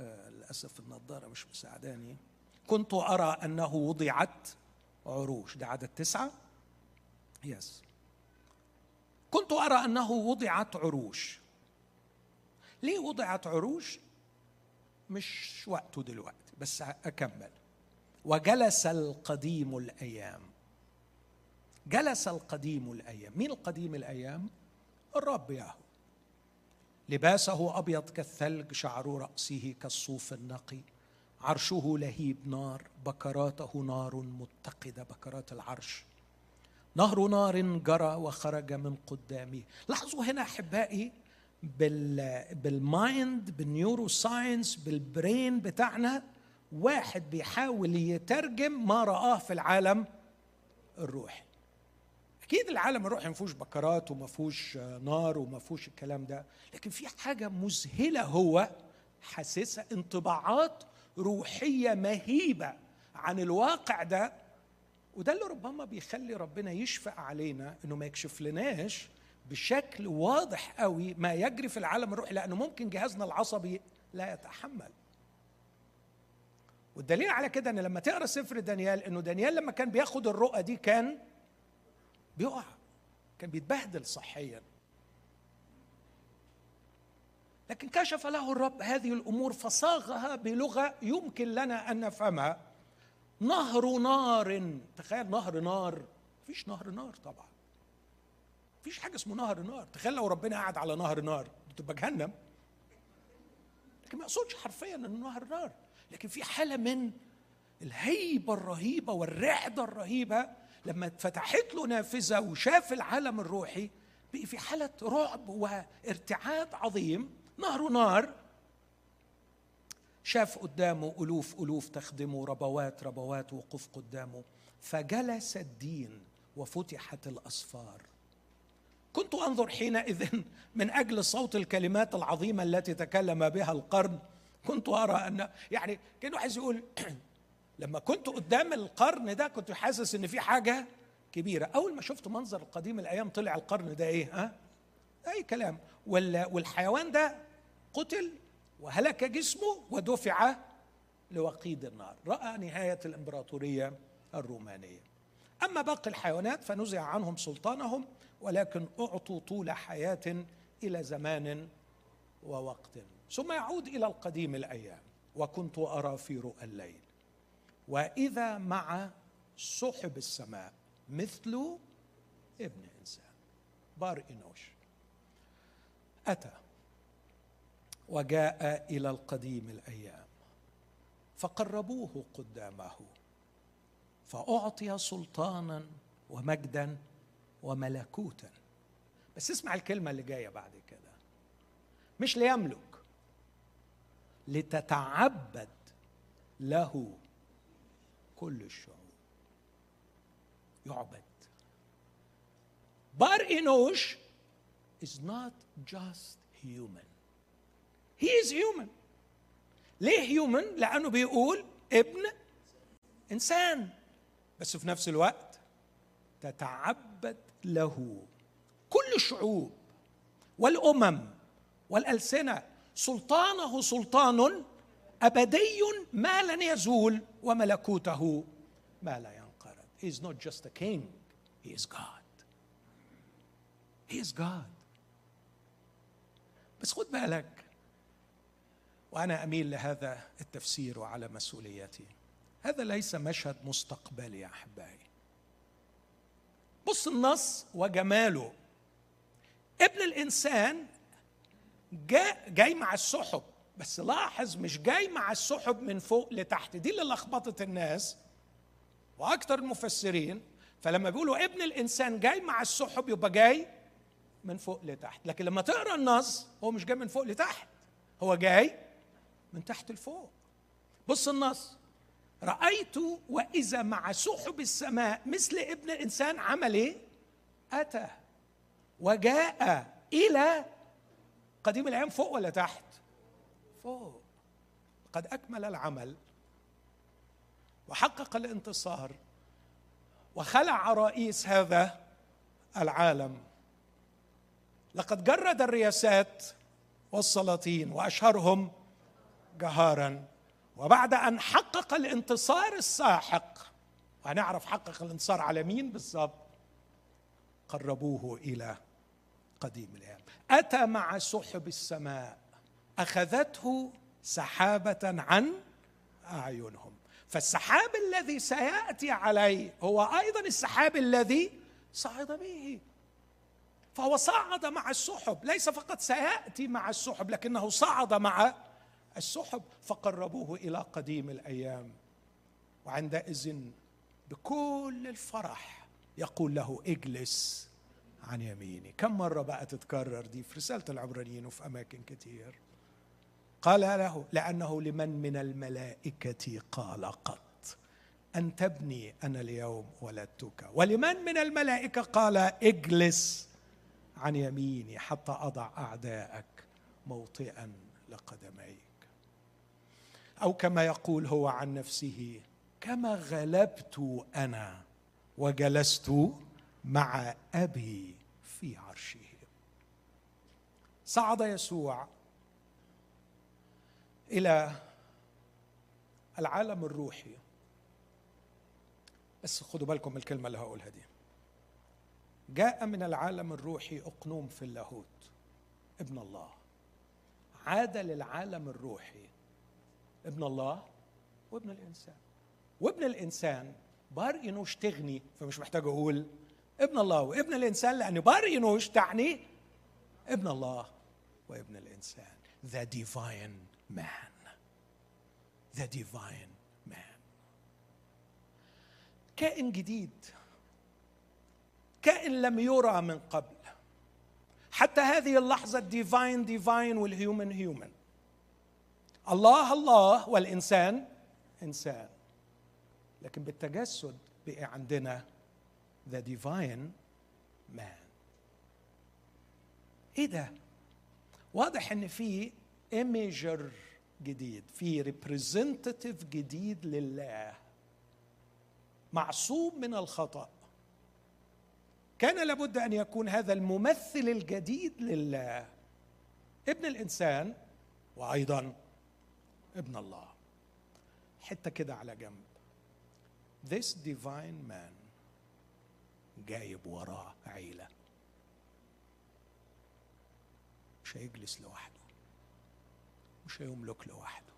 آه للأسف النظارة مش مساعداني. كنت أرى أنه وضعت عروش. ده عدد تسعة؟ يس كنت أرى أنه وضعت عروش. ليه وضعت عروش؟ مش وقته دلوقتي بس أكمل. وجلس القديم الأيام. جلس القديم الأيام. مين القديم الأيام؟ الرب ياهو. لباسه أبيض كالثلج شعر رأسه كالصوف النقي. عرشه لهيب نار بكراته نار متقدة بكرات العرش. نهر نار جرى وخرج من قدامه لاحظوا هنا أحبائي بال بال mind بال neuroscience بال brain بتاعنا واحد بيحاول يترجم ما رآه في العالم الروحي. أكيد العالم الروحي ما فيهوش بكرات وما فيهوش نار وما فيهوش الكلام ده لكن في حاجة مذهلة هو حاسسها انطباعات روحية مهيبة عن الواقع ده وده اللي ربما بيخلي ربنا يشفق علينا إنه ما يكشف لناش بشكل واضح قوي ما يجري في العالم الروحي لأنه ممكن جهازنا العصبي لا يتحمل. والدليل على كده إن لما تقرأ سفر دانيال إنه دانيال لما كان بياخد الرؤى دي كان بيقع كان بيتبهدل صحيا. لكن كشف له الرب هذه الأمور فصاغها بلغة يمكن لنا أن نفهمها. نهر نار. تخيل نهر نار. مفيش نهر نار طبعا. مفيش حاجة اسمه نهر نار. تخيل لو ربنا قعد على نهر نار. تبقى جهنم. لكن ما يقصدش حرفيا إنه نهر نار. لكن في حالة من الهيبة الرهيبة والرعدة الرهيبة لما اتفتحت له نافذة وشاف العالم الروحي بقي في حالة رعب وارتعاد عظيم. نهر نار. شاف قدامه ألوف ألوف تخدمه ربوات ربوات وقف قدامه. فجلس الدين وفتحت الاسفار كنت أنظر حينئذ من أجل صوت الكلمات العظيمة التي تكلم بها القرن. كنت أرى أن يعني كانه عايز يقول [CLEARS THROAT] لما كنت قدام القرن ده كنت حاسس إن في حاجة كبيرة. أول ما شفت منظر القديم الأيام طلع القرن ده إيه؟ ها؟ أي كلام. والحيوان ده قتل وهلك جسمه ودفع لوقيد النار. رأى نهاية الإمبراطورية الرومانية. أما باقي الحيوانات فنزع عنهم سلطانهم ولكن أعطوا طول حياة إلى زمان ووقت. ثم يعود إلى القديم الأيام وكنت أرى في رؤى الليل. وإذا مع سحب السماء مثل ابن إنسان. بار إنوش. أتى. وجاء إلى القديم الأيام. فقربوه قدامه. فأعطي سلطانا ومجدا وملكوتا. بس اسمع الكلمة اللي جاية بعد كده. مش ليملك لتتعبد له كل الشعوب. يعبد. بار إنوش is not just human. He is human. ليه human? لأنه بيقول ابن إنسان. بس في نفس الوقت تتعبد له. كل الشعوب والأمم والألسنة سلطانه سلطان أبدي ما لن يزول وملكوته ما لا ينقرض. He is not just a king, he is God. He is God. بس خد بالك وأنا أميل لهذا التفسير وعلى مسؤوليتي هذا ليس مشهد مستقبلي يا أحبائي. بص النص وجماله. ابن الإنسان جاء جاي مع السحب بس لاحظ مش جاي مع السحب من فوق لتحت. دي اللي لخبطت الناس وأكثر المفسرين. فلما بيقولوا ابن الإنسان جاي مع السحب يبقى جاي من فوق لتحت. لكن لما تقرأ النص هو مش جاي من فوق لتحت هو جاي من تحت لفوق بص النص. رأيت وإذا مع سحب السماء مثل ابن الانسان عمل إيه؟ أتى. وجاء إلى قديم الأيام فوق ولا تحت؟ فوق. قد أكمل العمل. وحقق الانتصار. وخلع رئيس هذا العالم. لقد جرد الرياسات والسلاطين وأشهرهم جهارا وبعد أن حقق الانتصار الساحق وهنعرف حقق الانتصار على مين بالضبط؟ قربوه إلى قديم الأيام أتى مع سحب السماء أخذته سحابة عن أعينهم. فالسحاب الذي سيأتي عليه هو أيضا السحاب الذي صعد به. فهو صعد مع السحب ليس فقط سيأتي مع السحب لكنه صعد مع السحب فقربوه إلى قديم الأيام وعندئذ بكل الفرح يقول له اجلس عن يميني. كم مرة بقى تتكرر دي؟ في رسالة العبرانيين وفي أماكن كتير. قال له لأنه لمن من الملائكة قال قط أن تبني أنا اليوم ولدتك. ولمن من الملائكة قال اجلس عن يميني حتى أضع أعداءك موطئا لقدميك. أو كما يقول هو عن نفسه كما غلبت أنا وجلست مع أبي في عرشه. صعد يسوع إلى العالم الروحي. بس خدوا بالكم الكلمة اللي هقولها دي. جاء من العالم الروحي أقنوم في اللاهوت ابن الله. عاد للعالم الروحي ابن الله وابن الإنسان. وابن الإنسان بار إنوش تغني فمش محتاج أقول ابن الله وابن الإنسان لأن بار إنوش تعني ابن الله وابن الإنسان. The divine man. The divine man. كائن جديد. كائن لم يرى من قبل. حتى هذه اللحظة ال divine divine وال human human الله الله والإنسان إنسان. لكن بالتجسد بقي عندنا the divine man. إيه ده؟ واضح إن في imager جديد في representative جديد لله. معصوم من الخطأ. كان لابد أن يكون هذا الممثل الجديد لله. ابن الإنسان وأيضا ابن الله. حتة كده على جنب. This divine man جايب وراه عيلة. مش هيجلس لوحده. مش هيملك لوحده.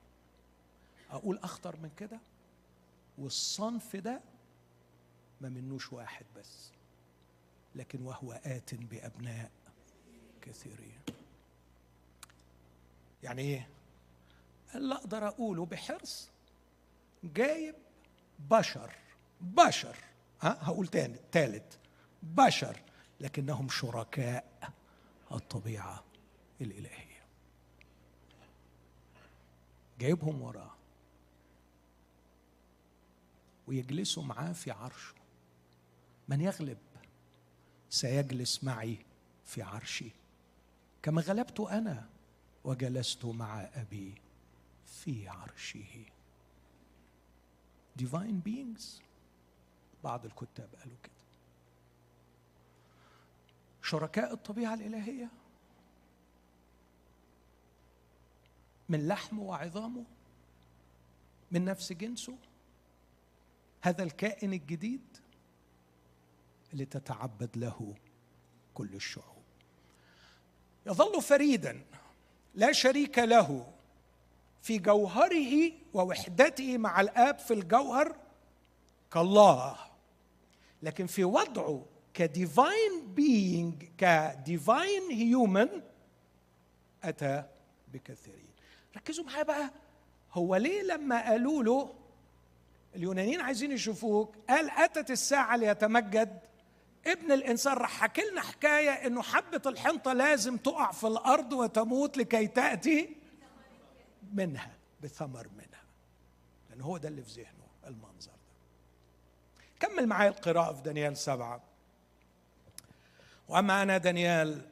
أقول أخطر من كده؟ والصنف ده ما منوش واحد بس لكن وهو آت بأبناء كثيرين. يعني إيه؟ اللي أقدر أقوله بحرص. جايب بشر بشر. ها هقول تاني تالت بشر لكنهم شركاء الطبيعة الإلهية. جايبهم وراه. ويجلسوا معاه في عرشه. من يغلب سيجلس معي في عرشي. كما غلبت أنا وجلست مع أبي في عرشه. Divine beings. بعض الكتاب قالوا كده. شركاء الطبيعة الإلهية. من لحمه وعظامه. من نفس جنسه. هذا الكائن الجديد اللي تتعبد له كل الشعوب. يظل فريدا. لا شريك له. في جوهره ووحدته مع الآب في الجوهر كالله. لكن في وضعه ك divine being ك divine human أتى بكثيرين. ركزوا معايا بقى. هو ليه لما قالوا له اليونانيين عايزين يشوفوك قال أتت الساعة ليتمجد. ابن الإنسان راح حكى لنا حكاية إنه حبة الحنطة لازم تقع في الأرض وتموت لكي تأتي. منها بثمر منها. لأن هو ده اللي في ذهنه المنظر ده. كمل معايا القراءة في دانيال سبعة. وأما أنا دانيال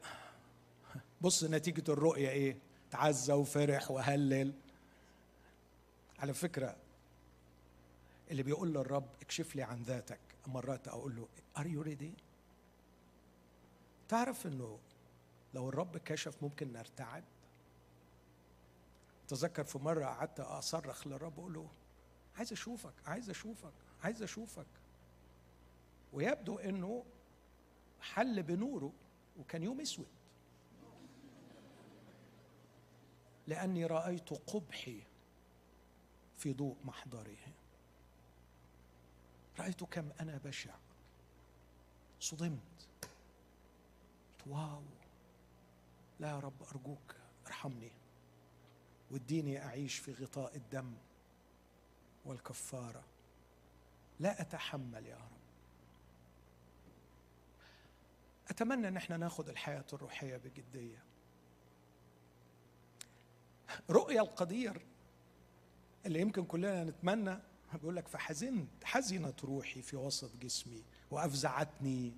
بص نتيجة الرؤية إيه؟ تعزى وفرح وهلل. على فكرة اللي بيقول للرب اكشف لي عن ذاتك مرات أقول له are you ready تعرف إنه لو الرب كشف ممكن نرتعب؟ تذكر في مرة قعدت أصرخ للرب أقول له عايز أشوفك عايز أشوفك عايز أشوفك. ويبدو إنه حل بنوره وكان يوم أسود. لأني رأيت قبحي في ضوء محضره. رأيت كم أنا بشع. صدمت. واو لا يا رب أرجوك ارحمني. واديني أعيش في غطاء الدم والكفارة. لا أتحمل يا رب. أتمنى إن إحنا ناخذ الحياة الروحية بجدية. رؤيا القدير اللي يمكن كلنا نتمنى بيقول لك فحزنت حزنت روحي في وسط جسمي وأفزعتني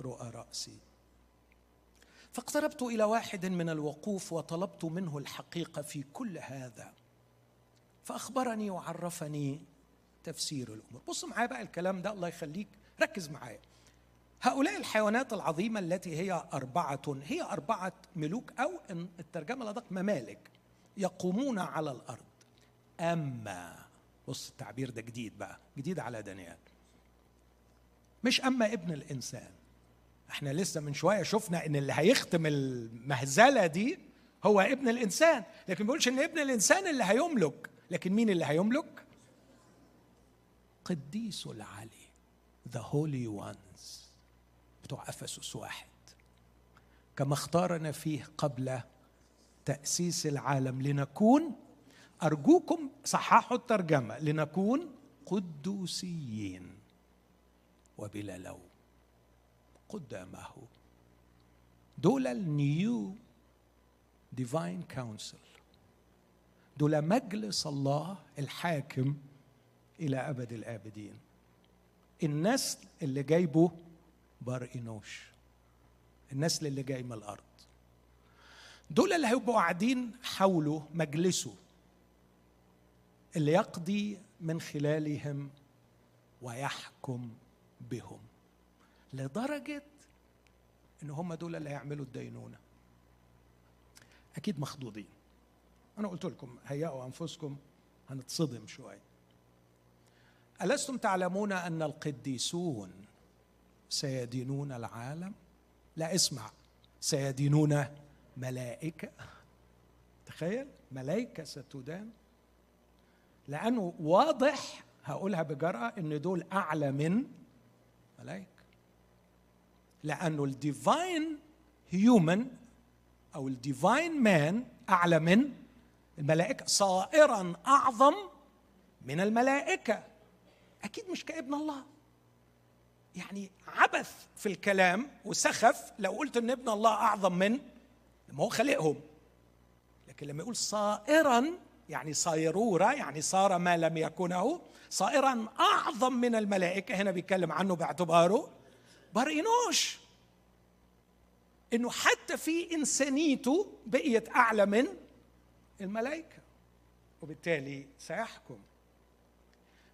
رؤى رأسي. فاقتربت إلى واحد من الوقوف وطلبت منه الحقيقة في كل هذا. فأخبرني وعرفني تفسير الأمور. بص معايا بقى الكلام ده الله يخليك. ركز معايا. هؤلاء الحيوانات العظيمة التي هي أربعة هي أربعة ملوك أو الترجمة الأدق ممالك يقومون على الأرض. أما بص التعبير ده جديد بقى جديد على دانيال. مش أما ابن الإنسان. إحنا لسه من شوية شفنا إن اللي هيختم المهزلة دي هو ابن الإنسان. لكن بيقولش إن ابن الإنسان اللي هيملك. لكن مين اللي هيملك؟ قديس العلي ذا هولي وانز بتوع أفسس واحد. كما اختارنا فيه قبل تأسيس العالم لنكون أرجوكم صححوا الترجمة لنكون قدوسيين وبلا لوم. قدامه. دول ال new divine council دول مجلس الله الحاكم إلى أبد الآبدين. النسل اللي جايبه بار إنوش. النسل اللي جاي من الأرض. دول اللي هيبقوا قاعدين حوله مجلسه اللي يقضي من خلالهم ويحكم بهم. لدرجة إن هم دول اللي هيعملوا الدينونة. أكيد مخضوضين. أنا قلت لكم هيئوا أنفسكم هنتصدم شوية. ألستم تعلمون أن القديسون سيدينون العالم؟ لا اسمع. سيدينون ملائكة. تخيل ملائكة ستدان. لأنه واضح هقولها بجرأة إن دول أعلى من ملائكة. لأنه ال divine human أو ال divine man أعلى من الملائكة صائرا أعظم من الملائكة. أكيد مش كإبن الله. يعني عبث في الكلام وسخف لو قلت إن ابن الله أعظم من ما هو خلقهم. لكن لما يقول صائرا يعني صيرورة يعني صار ما لم يكنه صائرا أعظم من الملائكة هنا بيتكلم عنه باعتباره بارينوش إنه حتى في إنسانيته بقيت أعلى من الملائكة وبالتالي سيحكم.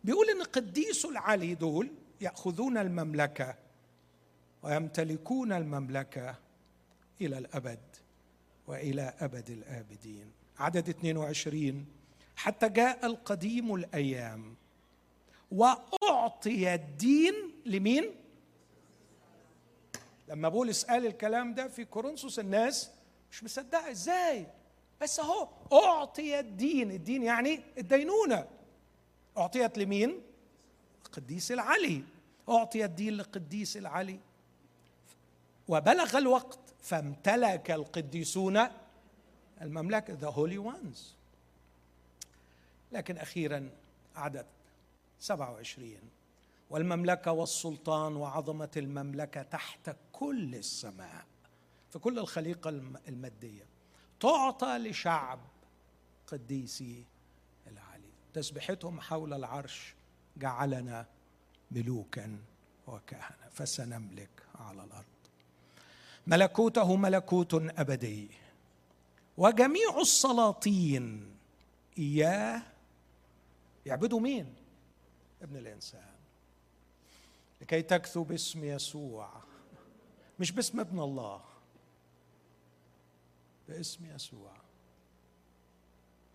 بيقول إن قديسو العلي دول يأخذون المملكة ويمتلكون المملكة إلى الأبد وإلى أبد الآبدين. عدد 22 حتى جاء القديم الأيام وأعطي الدين لمين؟ لما بولس قال الكلام ده في كورنثوس الناس مش مصدقة. إزاي؟ بس أهو اعطي الدين الدين يعني الدينونة. أعطيت لمين؟ القديس العلي. اعطي الدين للقديس العلي. وبلغ الوقت فامتلك القديسون المملكة the holy ones. لكن أخيرا عدد 27 والمملكة والسلطان وعظمة المملكة تحت كل السماء في كل الخليقة المادية. تعطى لشعب قديسي العلي. تسبحتهم حول العرش جعلنا ملوكا وكهنة. فسنملك على الأرض. ملكوته ملكوت أبدي. وجميع السلاطين. إياه يعبدوا مين؟ ابن الإنسان. لكي تكثو باسم يسوع. مش باسم ابن الله. باسم يسوع.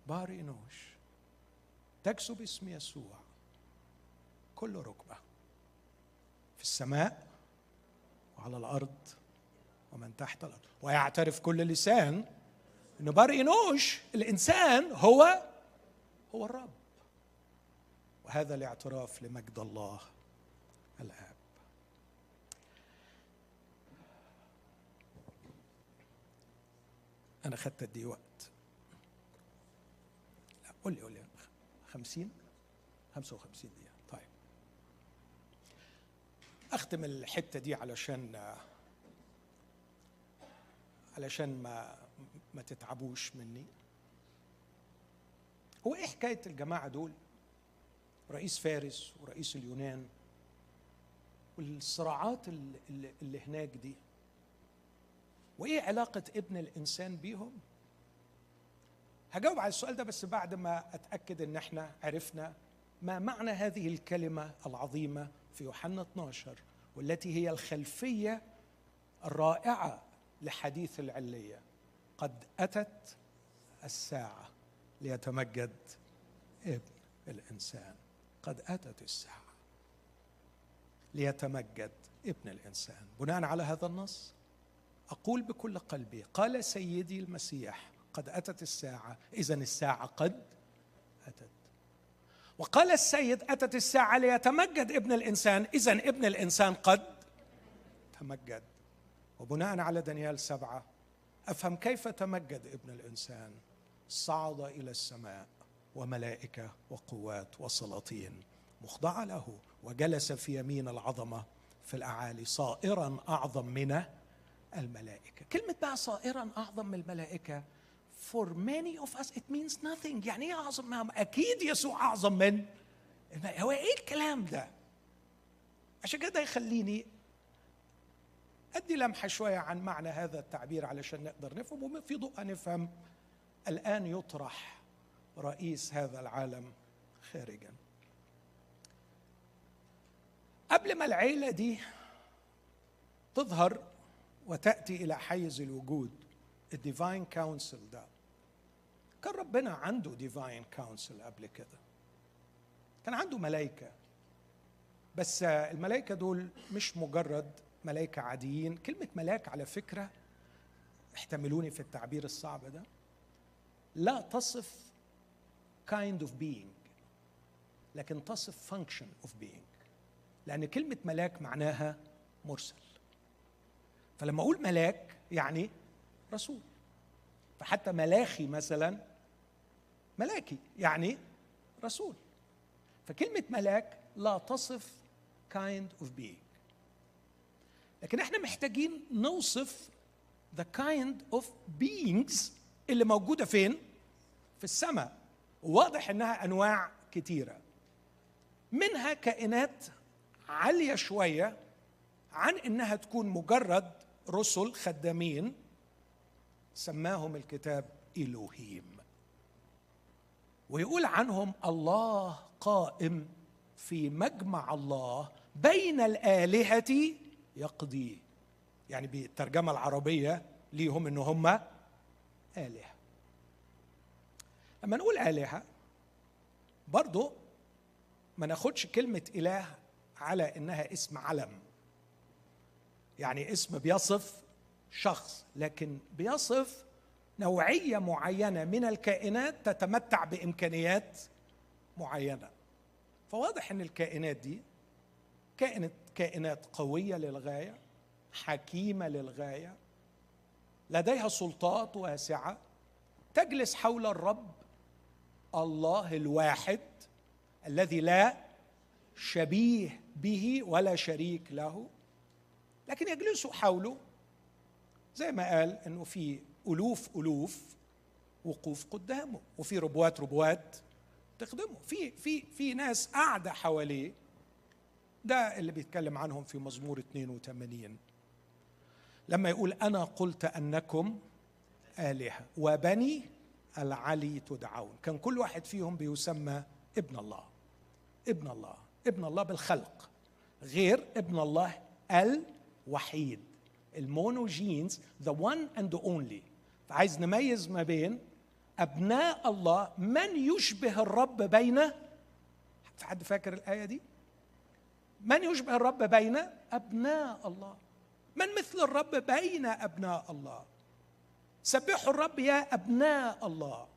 باري انوش تكسو باسم يسوع. كل ركبة. في السماء وعلى الأرض ومن تحت الأرض. ويعترف كل لسان ان بار انوش الإنسان هو هو الرب. وهذا الاعتراف لمجد الله. الآب. أنا خدت قد إيه وقت لا قول لي قول لي. 50 55 دقيقه طيب. أختم الحتة دي علشان علشان ما ما تتعبوش مني. هو إيه حكاية الجماعة دول؟ رئيس فارس ورئيس اليونان والصراعات اللي, اللي هناك دي. وإيه علاقة ابن الإنسان بيهم؟ هجاوب على السؤال ده بس بعد ما أتأكد إن إحنا عرفنا ما معنى هذه الكلمة العظيمة في يوحنا 12 والتي هي الخلفية الرائعة لحديث العلية. قد أتت الساعة ليتمجد ابن الإنسان. قد أتت الساعة. ليتمجد ابن الإنسان. بناء على هذا النص أقول بكل قلبي قال سيدي المسيح قد أتت الساعة. اذا الساعة قد أتت. وقال السيد أتت الساعة ليتمجد ابن الإنسان. اذا ابن الإنسان قد تمجد. وبناء على دانيال سبعة أفهم كيف تمجد ابن الإنسان. صعد إلى السماء وملائكة وقوات وسلاطين مخضعة له. وجلس في يمين العظمة في الأعالي صائرا أعظم من الملائكة. كلمة بقى صائرا أعظم من الملائكة for many of us it means nothing. يعني إيه أعظم؟ أكيد يسوع أعظم من هو إيه الكلام ده؟ عشان كده يخليني أدي لمحة شوية عن معنى هذا التعبير علشان نقدر نفهم وفي ضوء نفهم الآن يطرح رئيس هذا العالم خارجا. قبل ما العيلة دي تظهر وتأتي إلى حيز الوجود ال divine council ده. كان ربنا عنده divine council قبل كده. كان عنده ملائكة. بس الملائكة دول مش مجرد ملائكة عاديين. كلمة ملاك على فكرة احتملوني في التعبير الصعب ده. لا تصف kind of being لكن تصف function of being. لأن كلمة ملاك معناها مرسل. فلما أقول ملاك يعني رسول. فحتى ملاخي مثلا ملاكي يعني رسول. فكلمة ملاك لا تصف kind of being. لكن إحنا محتاجين نوصف the kind of beings اللي موجودة فين؟ في السماء. واضح إنها أنواع كتيرة. منها كائنات عالية شوية عن إنها تكون مجرد رسل خدامين سماهم الكتاب الوهيم ويقول عنهم الله قائم في مجمع الله بين الآلهة يقضي. يعني بالترجمة العربية ليهم إن هم آلهة. لما نقول آلهة برضو ما ناخدش كلمة إله على إنها اسم علم. يعني اسم بيصف شخص لكن بيصف نوعية معينة من الكائنات تتمتع بإمكانيات معينة. فواضح إن الكائنات دي كائنت كائنات قوية للغاية حكيمة للغاية لديها سلطات واسعة تجلس حول الرب الله الواحد الذي لا شبيه به ولا شريك له. لكن يجلسوا حوله زي ما قال إنه في ألوف ألوف وقوف قدامه وفي ربوات ربوات تخدمه. في في في ناس قاعدة حواليه. ده اللي بيتكلم عنهم في مزمور 82 لما يقول أنا قلت أنكم آلهة وبني العلي تدعون. كان كل واحد فيهم بيسمى ابن الله. ابن الله. ابن الله بالخلق غير ابن الله الوحيد. ال monogenes the one and only فعايز نميز ما بين أبناء الله من يشبه الرب بين في حد فاكر الآية دي؟ من يشبه الرب بين أبناء الله. من مثل الرب بين أبناء الله؟ سبحوا الرب يا أبناء الله.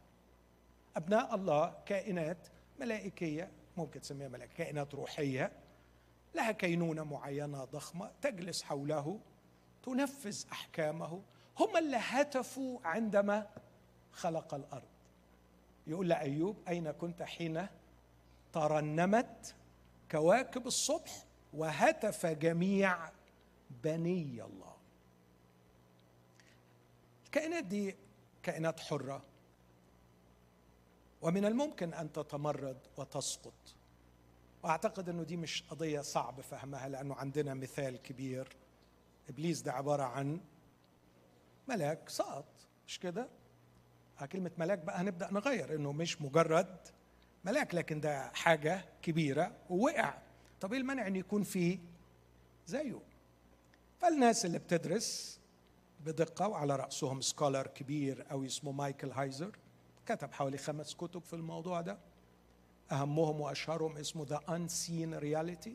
أبناء الله كائنات ملائكية ممكن تسميها ملائكه كائنات روحية لها كينونة معينة ضخمة تجلس حوله تنفذ أحكامه. هم اللي هتفوا عندما خلق الأرض. يقول لايوب أين كنت حين ترنمت كواكب الصبح وهتف جميع بني الله؟ الكائنات دي كائنات حرة ومن الممكن أن تتمرد وتسقط. وأعتقد أنه دي مش قضية صعب فهمها لأنه عندنا مثال كبير. إبليس ده عبارة عن ملاك سقط مش كده؟ كلمة ملاك بقى هنبدأ نغير إنه مش مجرد ملاك لكن ده حاجة كبيرة ووقع. طب إيه المانع إن يكون فيه زيه؟ فالناس اللي بتدرس بدقة وعلى رأسهم scholar كبير أوي اسمه مايكل هايزر. كتب حوالي خمس كتب في الموضوع ده. أهمهم وأشهرهم اسمه ذا Unseen Reality.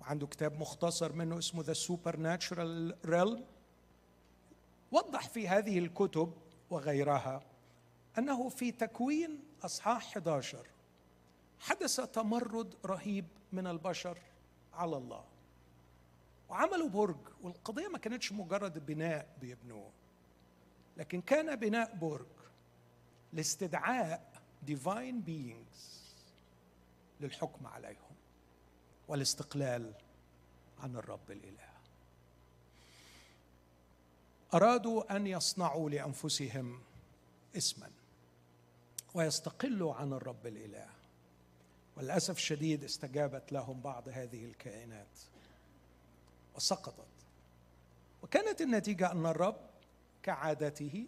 وعنده كتاب مختصر منه اسمه سوبر ناتشرال ريلم وضح في هذه الكتب وغيرها أنه في تكوين أصحاح 11 حدث تمرد رهيب من البشر على الله. وعملوا برج والقضية ما كانتش مجرد بناء بيبنوه لكن كان بناء برج لاستدعاء divine beings للحكم عليهم والاستقلال عن الرب الإله. أرادوا أن يصنعوا لأنفسهم اسما ويستقلوا عن الرب الإله. وللأسف الشديد استجابت لهم بعض هذه الكائنات وسقطت. وكانت النتيجة أن الرب كعادته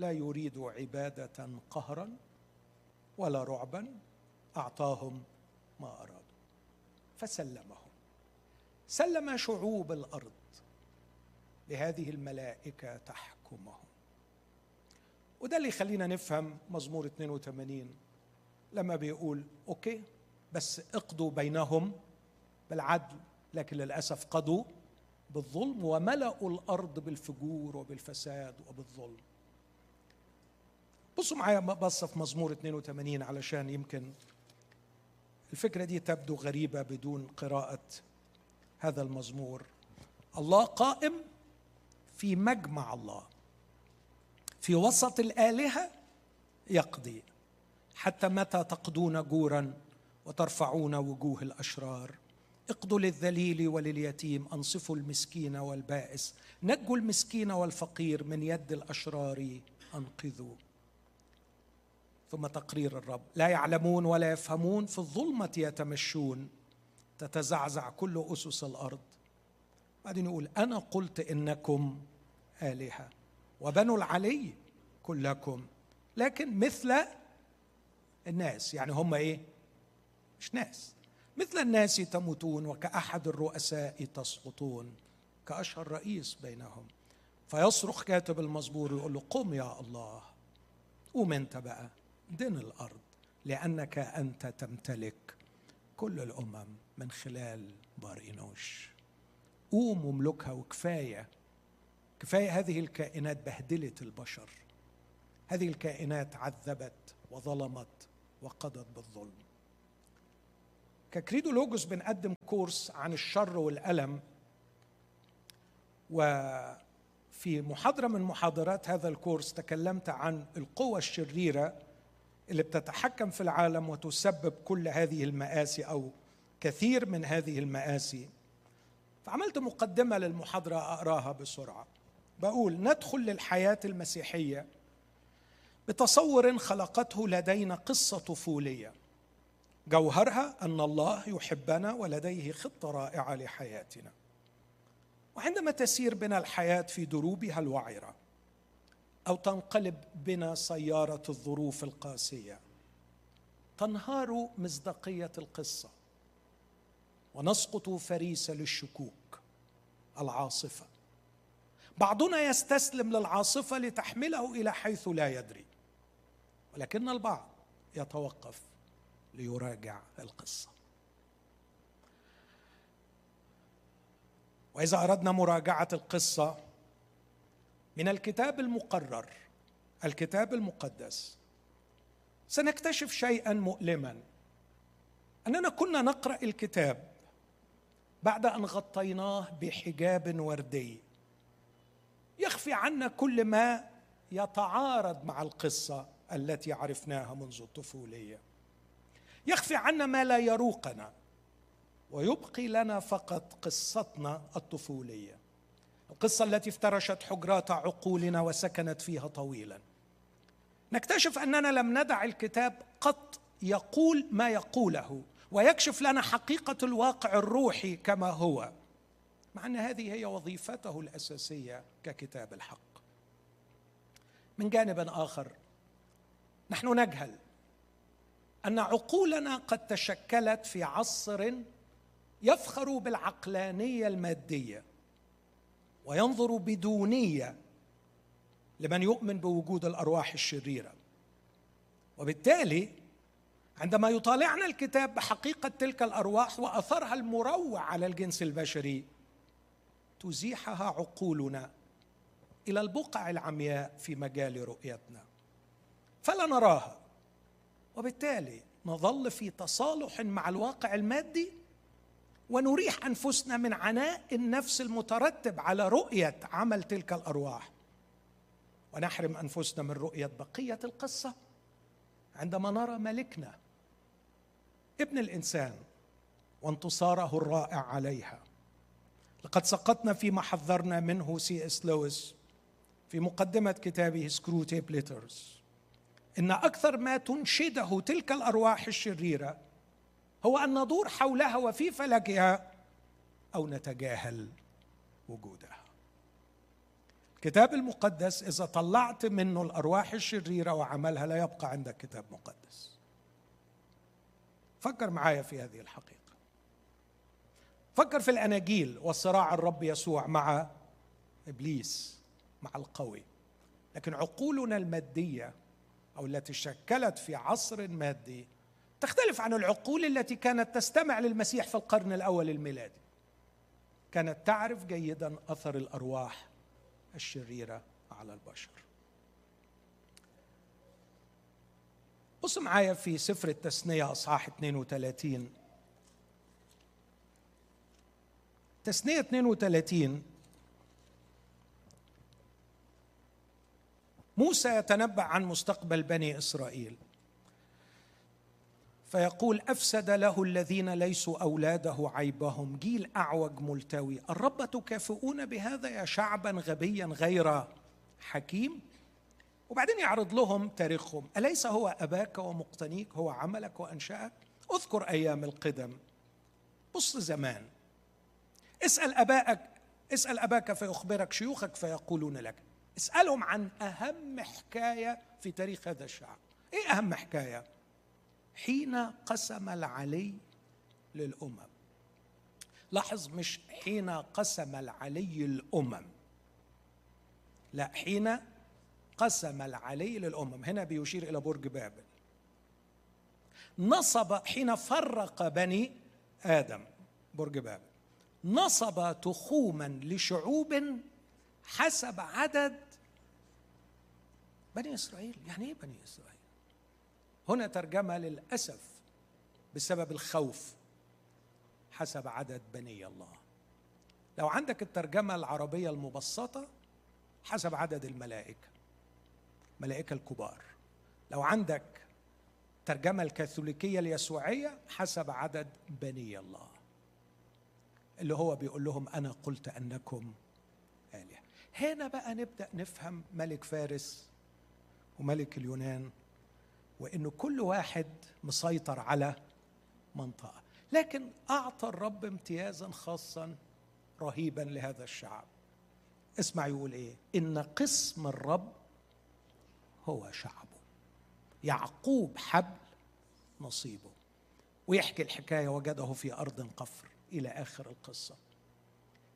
لا يريد عبادة قهرا ولا رعبا أعطاهم ما أرادوا. فسلمهم. سلم شعوب الأرض. لهذه الملائكة تحكمهم. وده اللي يخلينا نفهم مزمور 82 لما بيقول أوكي بس اقضوا بينهم بالعدل. لكن للأسف قضوا بالظلم وملأوا الأرض بالفجور وبالفساد وبالظلم. بصوا معايا بصة في مزمور 82 علشان يمكن الفكرة دي تبدو غريبة بدون قراءة هذا المزمور. الله قائم في مجمع الله في وسط الآلهة يقضي حتى متى تقضون جورا وترفعون وجوه الأشرار. اقضوا للذليل ولليتيم أنصفوا المسكين والبائس. نجوا المسكين والفقير من يد الأشرار أنقذوا. ثم تقرير الرب. لا يعلمون ولا يفهمون في الظلمة يتمشون. تتزعزع كل أسس الأرض. بعدين يقول أنا قلت إنكم آلهة وبنو العلي كلكم. لكن مثل الناس يعني هم إيه؟ مش ناس. مثل الناس تموتون وكأحد الرؤساء تسقطون كأشهر رئيس بينهم. فيصرخ كاتب المزبور ويقول له قم يا الله. قوم أنت بقى. دن الأرض لأنك أنت تمتلك كل الأمم من خلال بارينوش. قوم واملكها وكفاية. كفاية هذه الكائنات بهدلت البشر. هذه الكائنات عذبت وظلمت وقضت بالظلم. ككريدو لوجوس بنقدم كورس عن الشر والألم. وفي محاضرة من محاضرات هذا الكورس تكلمت عن القوة الشريرة اللي بتتحكم في العالم وتسبب كل هذه المآسي أو كثير من هذه المآسي. فعملت مقدمة للمحاضرة أقراها بسرعة. بقول ندخل للحياة المسيحية بتصور خلقته لدينا قصة طفولية. جوهرها أن الله يحبنا ولديه خطة رائعة لحياتنا. وعندما تسير بنا الحياة في دروبها الوعرة أو تنقلب بنا سيارة الظروف القاسية. تنهار مصداقية القصة. ونسقط فريسه للشكوك العاصفة. بعضنا يستسلم للعاصفة لتحمله إلى حيث لا يدري. ولكن البعض يتوقف ليراجع القصة. وإذا أردنا مراجعة القصة من الكتاب المقرر الكتاب المقدس. سنكتشف شيئا مؤلما. أننا كنا نقرأ الكتاب بعد أن غطيناه بحجاب وردي. يخفي عنا كل ما يتعارض مع القصة التي عرفناها منذ الطفولية. يخفي عنا ما لا يروقنا ويبقي لنا فقط قصتنا الطفولية. القصة التي افترشت حجرات عقولنا وسكنت فيها طويلا. نكتشف أننا لم ندع الكتاب قط يقول ما يقوله ويكشف لنا حقيقة الواقع الروحي كما هو مع أن هذه هي وظيفته الأساسية ككتاب الحق. من جانب آخر نحن نجهل أن عقولنا قد تشكلت في عصر يفخر بالعقلانية المادية. وينظر بدونية لمن يؤمن بوجود الأرواح الشريرة. وبالتالي عندما يطالعنا الكتاب بحقيقة تلك الأرواح وأثرها المروع على الجنس البشري تزيحها عقولنا إلى البقع العمياء في مجال رؤيتنا. فلا نراها. وبالتالي نظل في تصالح مع الواقع المادي ونريح أنفسنا من عناء النفس المترتب على رؤية عمل تلك الأرواح. ونحرم أنفسنا من رؤية بقية القصة. عندما نرى ملكنا ابن الإنسان وانتصاره الرائع عليها لقد سقطنا فيما حذرنا منه سي إس لويس في مقدمة كتابه Screwtape Letters إن أكثر ما تنشده تلك الأرواح الشريرة هو أن ندور حولها وفي فلكها أو نتجاهل وجودها. الكتاب المقدس إذا طلعت منه الأرواح الشريرة وعملها لا يبقى عندك كتاب مقدس. فكر معايا في هذه الحقيقة. فكر في الأناجيل وصراع الرب يسوع مع إبليس مع القوي. لكن عقولنا المادية أو التي شكلت في عصر مادي تختلف عن العقول التي كانت تستمع للمسيح في القرن الأول الميلادي. كانت تعرف جيدا أثر الأرواح الشريرة على البشر. بص معايا في سفر التثنية أصحاح 32 تثنية 32 موسى يتنبأ عن مستقبل بني إسرائيل. فيقول أفسد له الذين ليسوا أولاده عيبهم. جيل أعوج ملتوي. الرب تكافئون بهذا يا شعبا غبيا غير حكيم؟ وبعدين يعرض لهم تاريخهم. أليس هو أباك ومقتنيك؟ هو عملك وأنشأك؟ اذكر أيام القدم. بص زمان. اسأل أبائك اسأل أباك فيخبرك شيوخك فيقولون لك. اسألهم عن أهم حكاية في تاريخ هذا الشعب. إيه أهم حكاية؟ حين قسم العلي للأمم. لاحظ مش حين قسم العلي الأمم. لا حين قسم العلي للأمم. هنا بيشير إلى برج بابل. نصب حين فرق بني آدم برج بابل. نصب تخوما لشعوب حسب عدد بني إسرائيل. يعني إيه بني إسرائيل؟ هنا ترجمة للأسف بسبب الخوف حسب عدد بني الله. لو عندك الترجمة العربية المبسطة حسب عدد الملائكة ملائكة الكبار. لو عندك الترجمه الكاثوليكية اليسوعية حسب عدد بني الله. اللي هو بيقول لهم أنا قلت أنكم آلهة. هنا بقى نبدأ نفهم ملك فارس وملك اليونان وانه كل واحد مسيطر على منطقة. لكن أعطى الرب امتيازا خاصا رهيبا لهذا الشعب. اسمع يقول إيه؟ إن قسم الرب هو شعبه. يعقوب حبل نصيبه. ويحكي الحكاية وجده في أرض قفر إلى آخر القصة.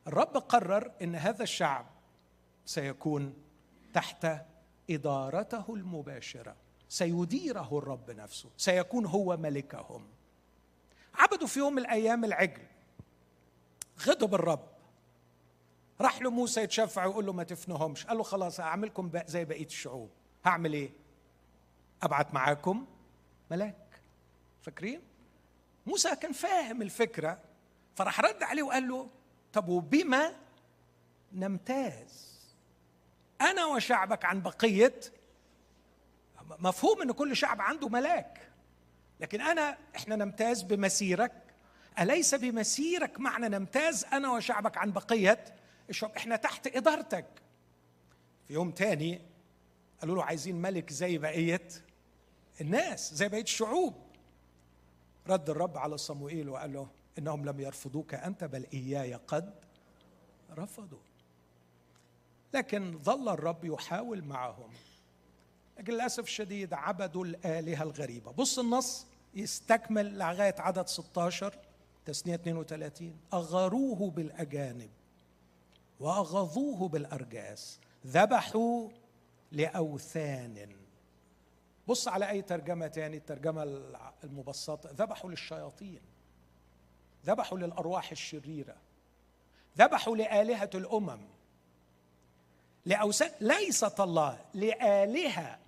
الرب قرر إن هذا الشعب سيكون تحت إدارته المباشرة. سيديره الرب نفسه سيكون هو ملكهم. عبدوا في يوم من الأيام العجل غضب الرب. راح له موسى يتشفع ويقول له ما تفنهمش. قال له خلاص هعملكم زي بقية الشعوب. هعمل إيه؟ أبعت معاكم ملاك. فاكرين؟ موسى كان فاهم الفكرة فراح رد عليه وقال له طب وبما نمتاز؟ أنا وشعبك عن بقية مفهوم إن كل شعب عنده ملاك. لكن أنا إحنا نمتاز بمسيرك. أليس بمسيرك معنى نمتاز أنا وشعبك عن بقية؟ الشعب إحنا تحت إدارتك. في يوم تاني قالوا له عايزين ملك زي بقية الناس زي بقية الشعوب. رد الرب على صموئيل وقال له إنهم لم يرفضوك أنت بل إياي قد رفضوا. لكن ظل الرب يحاول معهم. لكن للأسف الشديد عبدوا الآلهة الغريبة. بص النص يستكمل لغاية عدد 16 تسنيه 32 أغروه بالأجانب وأغضوه بالأرجاس. ذبحوا لأوثان. بص على أي ترجمة تاني الترجمة المبسطة. ذبحوا للشياطين. ذبحوا للأرواح الشريرة. ذبحوا لآلهة الأمم. لأوثان. ليست الله لآلهة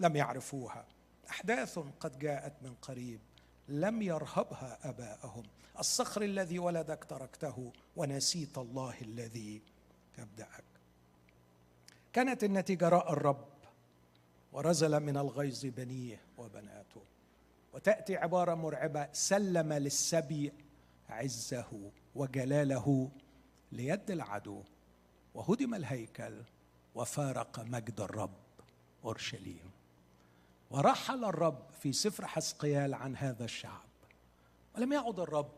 لم يعرفوها. أحداث قد جاءت من قريب لم يرهبها آباءهم. الصخر الذي ولدك تركته ونسيت الله الذي يبدأك كانت النتيجة راء الرب ورزل من الغيظ بنيه وبناته وتأتي عبارة مرعبة سلم للسبي عزه وجلاله ليد العدو وهدم الهيكل وفارق مجد الرب أورشليم. ورحل الرب في سفر حسقيال عن هذا الشعب. ولم يعد الرب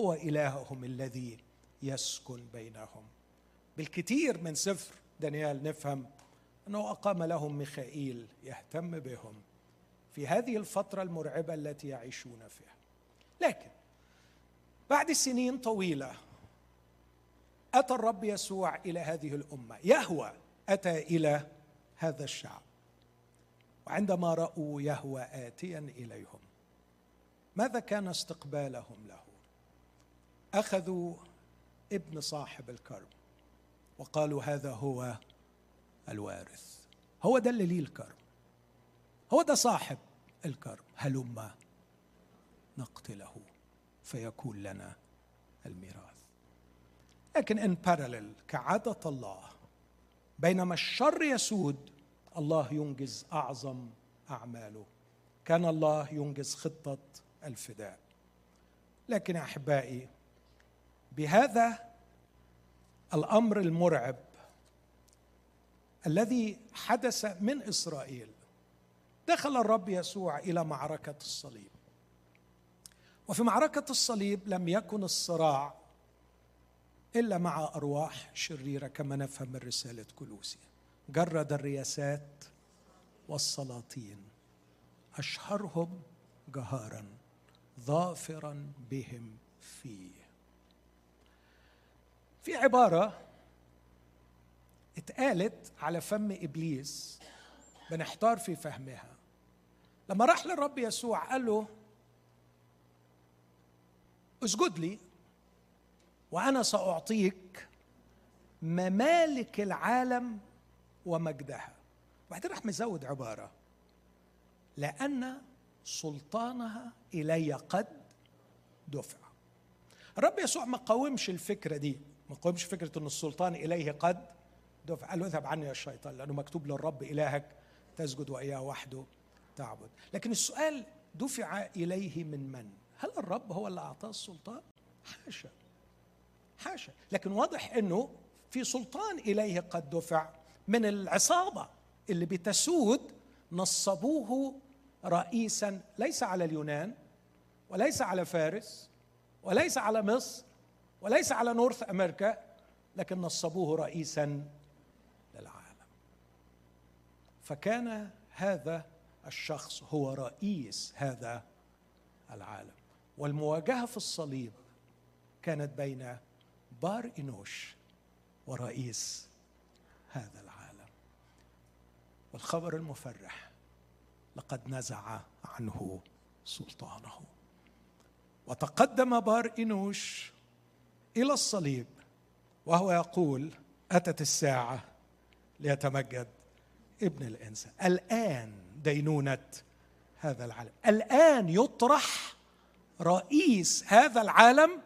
هو إلههم الذي يسكن بينهم. بالكثير من سفر دانيال نفهم أنه أقام لهم ميخائيل يهتم بهم في هذه الفترة المرعبة التي يعيشون فيها. لكن بعد سنين طويلة أتى الرب يسوع إلى هذه الأمة. يهوى أتى إلى هذا الشعب. وعندما رأوا يهوى اتيا إليهم ماذا كان استقبالهم له؟ أخذوا ابن صاحب الكرم وقالوا هذا هو الوارث هو ده اللي ليه الكرم هو ده صاحب الكرم هلما نقتله فيكون لنا الميراث. لكن ان بارلل كعادة الله بينما الشر يسود الله ينجز أعظم أعماله. كان الله ينجز خطة الفداء. لكن أحبائي بهذا الأمر المرعب الذي حدث من إسرائيل دخل الرب يسوع إلى معركة الصليب. وفي معركة الصليب لم يكن الصراع إلا مع أرواح شريرة كما نفهم من رسالة كلوسي جرد الرياسات والسلاطين. أشهرهم جهارا ظافرا بهم فيه. في عبارة اتقالت على فم إبليس بنحتار في فهمها. لما راح للرب يسوع قال له اسجد لي وأنا سأعطيك ممالك العالم ومجدها. وبعدين راح مزود عبارة. لأن سلطانها إلي قد دفع. الرب يسوع ما قاومش الفكرة دي. ما قاومش فكرة إن السلطان إليه قد دفع. قال له اذهب عني يا الشيطان لأنه مكتوب للرب إلهك تسجد وإياه وحده تعبد. لكن السؤال دفع إليه من من؟ هل الرب هو اللي أعطاه السلطان؟ حاشا. حاشا. لكن واضح إنه في سلطان إليه قد دفع. من العصابة اللي بتسود نصبوه رئيسا ليس على اليونان وليس على فارس وليس على مصر وليس على نورث أمريكا لكن نصبوه رئيسا للعالم. فكان هذا الشخص هو رئيس هذا العالم. والمواجهة في الصليب كانت بين بار إنوش ورئيس هذا العالم. والخبر المفرح لقد نزع عنه سلطانه. وتقدم بار انوش إلى الصليب وهو يقول أتت الساعة ليتمجد ابن الانسان الآن دينونة هذا العالم. الآن يطرح رئيس هذا العالم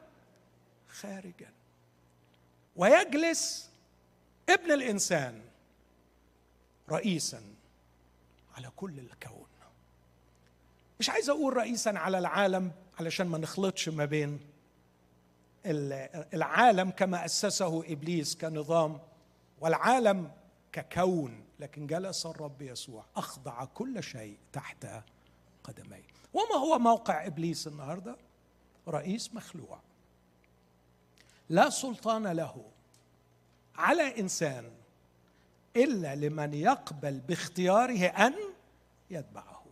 خارجا. ويجلس ابن الإنسان رئيسا على كل الكون. مش عايز أقول رئيسا على العالم علشان ما نخلطش ما بين العالم كما أسسه إبليس كنظام والعالم ككون لكن جلس الرب يسوع أخضع كل شيء تحت قدميه. وما هو موقع إبليس النهارده؟ رئيس مخلوع. لا سلطان له على إنسان إلا لمن يقبل باختياره أن يتبعه.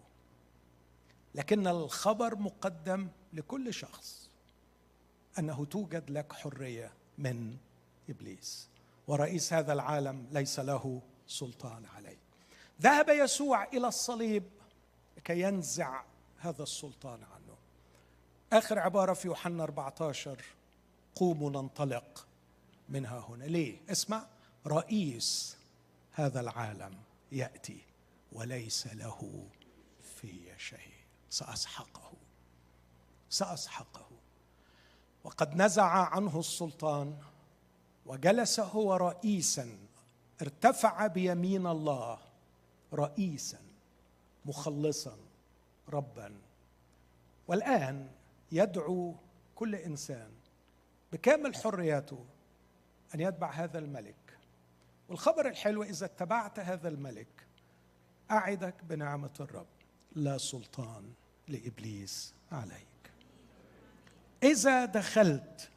لكن الخبر مقدم لكل شخص أنه توجد لك حرية من إبليس. ورئيس هذا العالم ليس له سلطان عليه. ذهب يسوع إلى الصليب لكي ينزع هذا السلطان عنه. آخر عبارة في يوحنا 14 قوموا ننطلق منها هنا. ليه؟ اسمع. رئيس هذا العالم يأتي وليس له في شيء. سأسحقه. سأسحقه. وقد نزع عنه السلطان وجلس هو رئيسا ارتفع بيمين الله رئيسا مخلصا ربا. والآن يدعو كل إنسان بكامل حريته أن يتبع هذا الملك. والخبر الحلو إذا اتبعت هذا الملك أعدك بنعمة الرب لا سلطان لإبليس عليك. إذا دخلت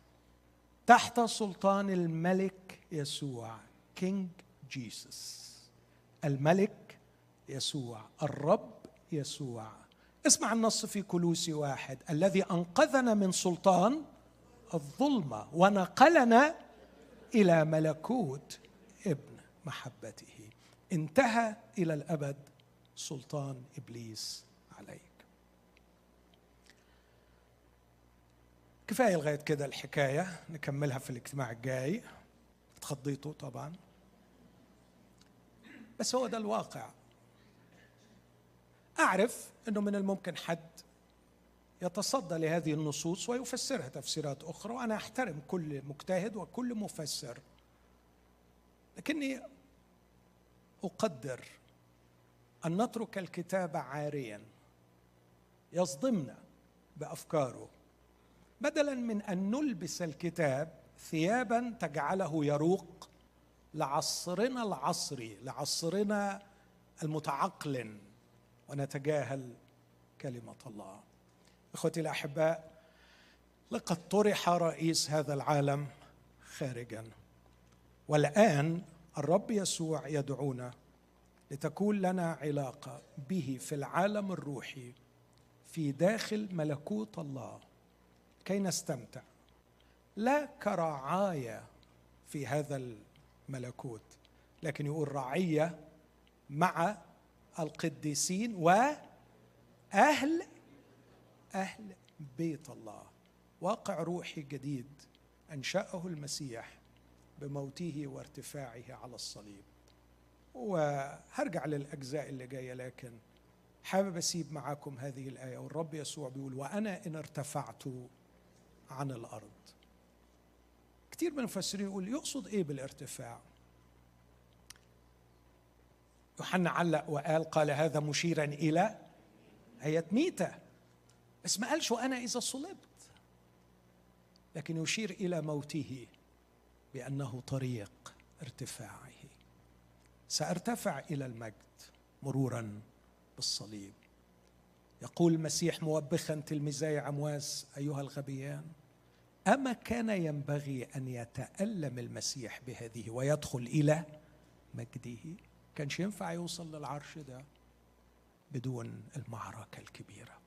تحت سلطان الملك يسوع King Jesus الملك يسوع الرب يسوع. اسمع النص في كلوسي واحد. الذي أنقذنا من سلطان الظلمة ونقلنا إلى ملكوت ابن محبته. انتهى إلى الأبد سلطان إبليس عليك. كفاية لغاية كده الحكاية نكملها في الاجتماع الجاي. اتخضيتوا طبعا. بس هو ده الواقع. أعرف إنه من الممكن حد يتصدى لهذه النصوص ويفسرها تفسيرات أخرى وأنا أحترم كل مجتهد وكل مفسر. لكني أقدر أن نترك الكتاب عاريا يصدمنا بأفكاره. بدلا من أن نلبس الكتاب ثيابا تجعله يروق لعصرنا العصري لعصرنا المتعقل ونتجاهل كلمة الله. إخوتي الأحباء لقد طرح رئيس هذا العالم خارجا. والآن الرب يسوع يدعونا لتكون لنا علاقة به في العالم الروحي في داخل ملكوت الله. كي نستمتع. لا كرعاية في هذا الملكوت لكن يقول رعية مع القديسين واهل أهل بيت الله. واقع روحي جديد أنشأه المسيح. بموته وارتفاعه على الصليب. وهرجع للأجزاء اللي جاية لكن حابب أسيب معاكم هذه الآية والرب يسوع بيقول وأنا إن ارتفعت عن الأرض. كثير من المفسرين يقول يقصد إيه بالارتفاع؟ يوحنا علق وقال قال هذا مشيرا إلى هي ميتة بس ما قالش وأنا إذا صلبت. لكن يشير إلى موته. بأنه طريق ارتفاعه. سأرتفع إلى المجد مرورا بالصليب. يقول المسيح موبخا تلميذي عمواس أيها الغبيان أما كان ينبغي أن يتألم المسيح بهذه ويدخل إلى مجده؟ كانش ينفع يوصل للعرش ده بدون المعركة الكبيرة.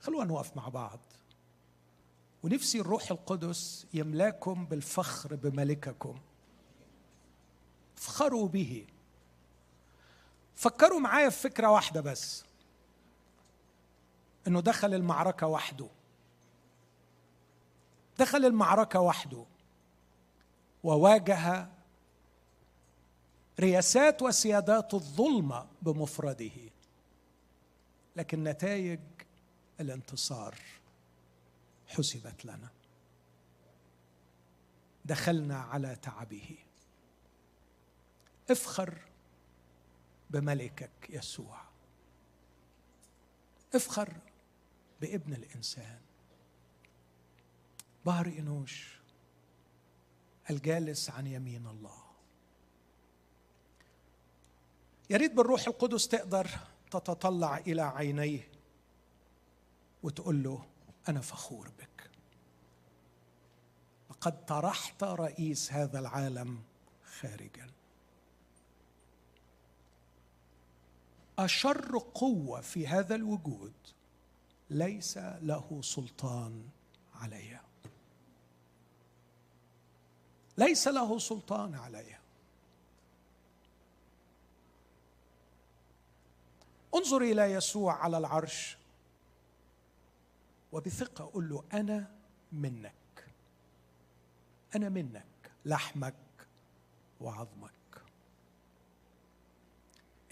خلونا نقف مع بعض. ونفسي الروح القدس يملاكم بالفخر بملككم. افخروا به. فكروا معايا في فكرة واحدة بس. إنه دخل المعركة وحده. دخل المعركة وحده. وواجه رياسات وسيادات الظلمة بمفرده. لكن نتائج الانتصار. حسبت لنا. دخلنا على تعبه. افخر بملكك يسوع. افخر بابن الإنسان. بار إنوش الجالس عن يمين الله. يا ريت بالروح القدس تقدر تتطلع إلى عينيه وتقول له أنا فخور بك. لقد طرحت رئيس هذا العالم خارجا. أشر قوة في هذا الوجود ليس له سلطان عليها ليس له سلطان عليها انظر إلى يسوع على العرش. وبثقة قل له أنا منك. أنا منك لحمك وعظمك.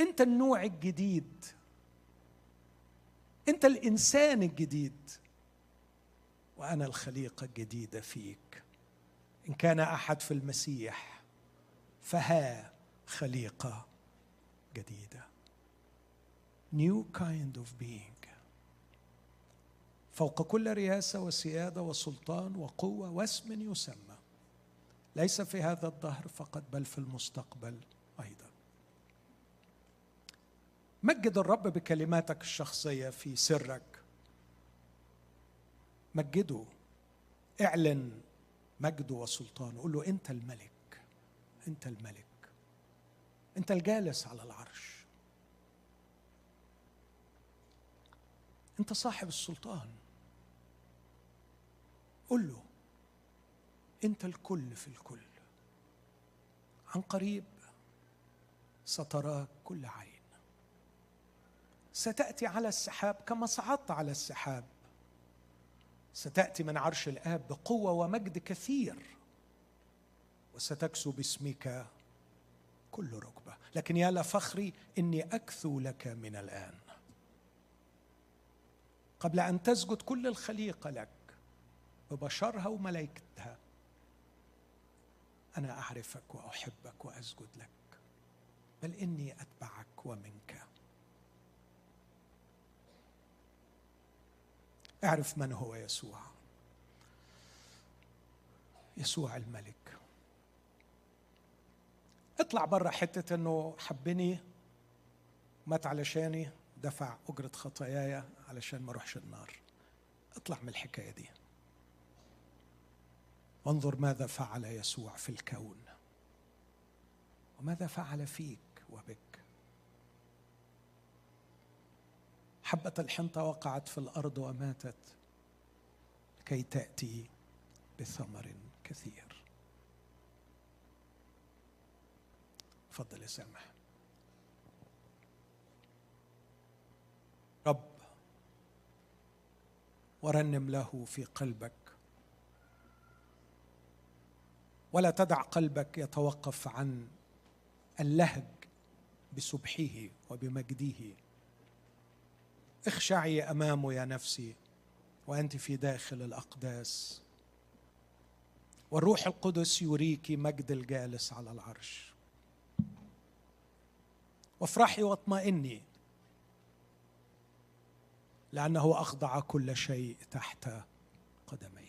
أنت النوع الجديد. أنت الإنسان الجديد. وأنا الخليقة الجديدة فيك. إن كان أحد في المسيح فها خليقة جديدة. New kind of being. فوق كل رياسه وسيادة وسلطان وقوة واسم يسمى. ليس في هذا الدهر فقط بل في المستقبل أيضا. مجد الرب بكلماتك الشخصية في سرك. مجده. اعلن مجده وسلطانه. قول له أنت الملك. أنت الملك. أنت الجالس على العرش. أنت صاحب السلطان. قل له أنت الكل في الكل. عن قريب ستراك كل عين. ستأتي على السحاب كما صعدت على السحاب. ستأتي من عرش الآب بقوة ومجد كثير. وستكسو باسمك كل ركبة. لكن يا لفخري إني أكثو لك من الآن. قبل أن تسجد كل الخليقه لك ببشرها وملائكتها. أنا أعرفك وأحبك وأسجد لك بل إني أتبعك ومنك. اعرف من هو يسوع. يسوع الملك. اطلع بره حتة إنه حبني مات علشاني دفع أجرة خطاياي علشان ما أروحش النار. اطلع من الحكاية دي. وانظر ماذا فعل يسوع في الكون. وماذا فعل فيك وبك. حبة الحنطة وقعت في الأرض وماتت كي تأتي بثمر كثير. تفضل يا سامح. رب ورنم له في قلبك ولا تدع قلبك يتوقف عن اللهج بسبحه وبمجده. اخشعي امامه يا نفسي وأنت في داخل الأقداس. والروح القدس يريك مجد الجالس على العرش. وافرحي واطمئني لأنه أخضع كل شيء تحت قدمي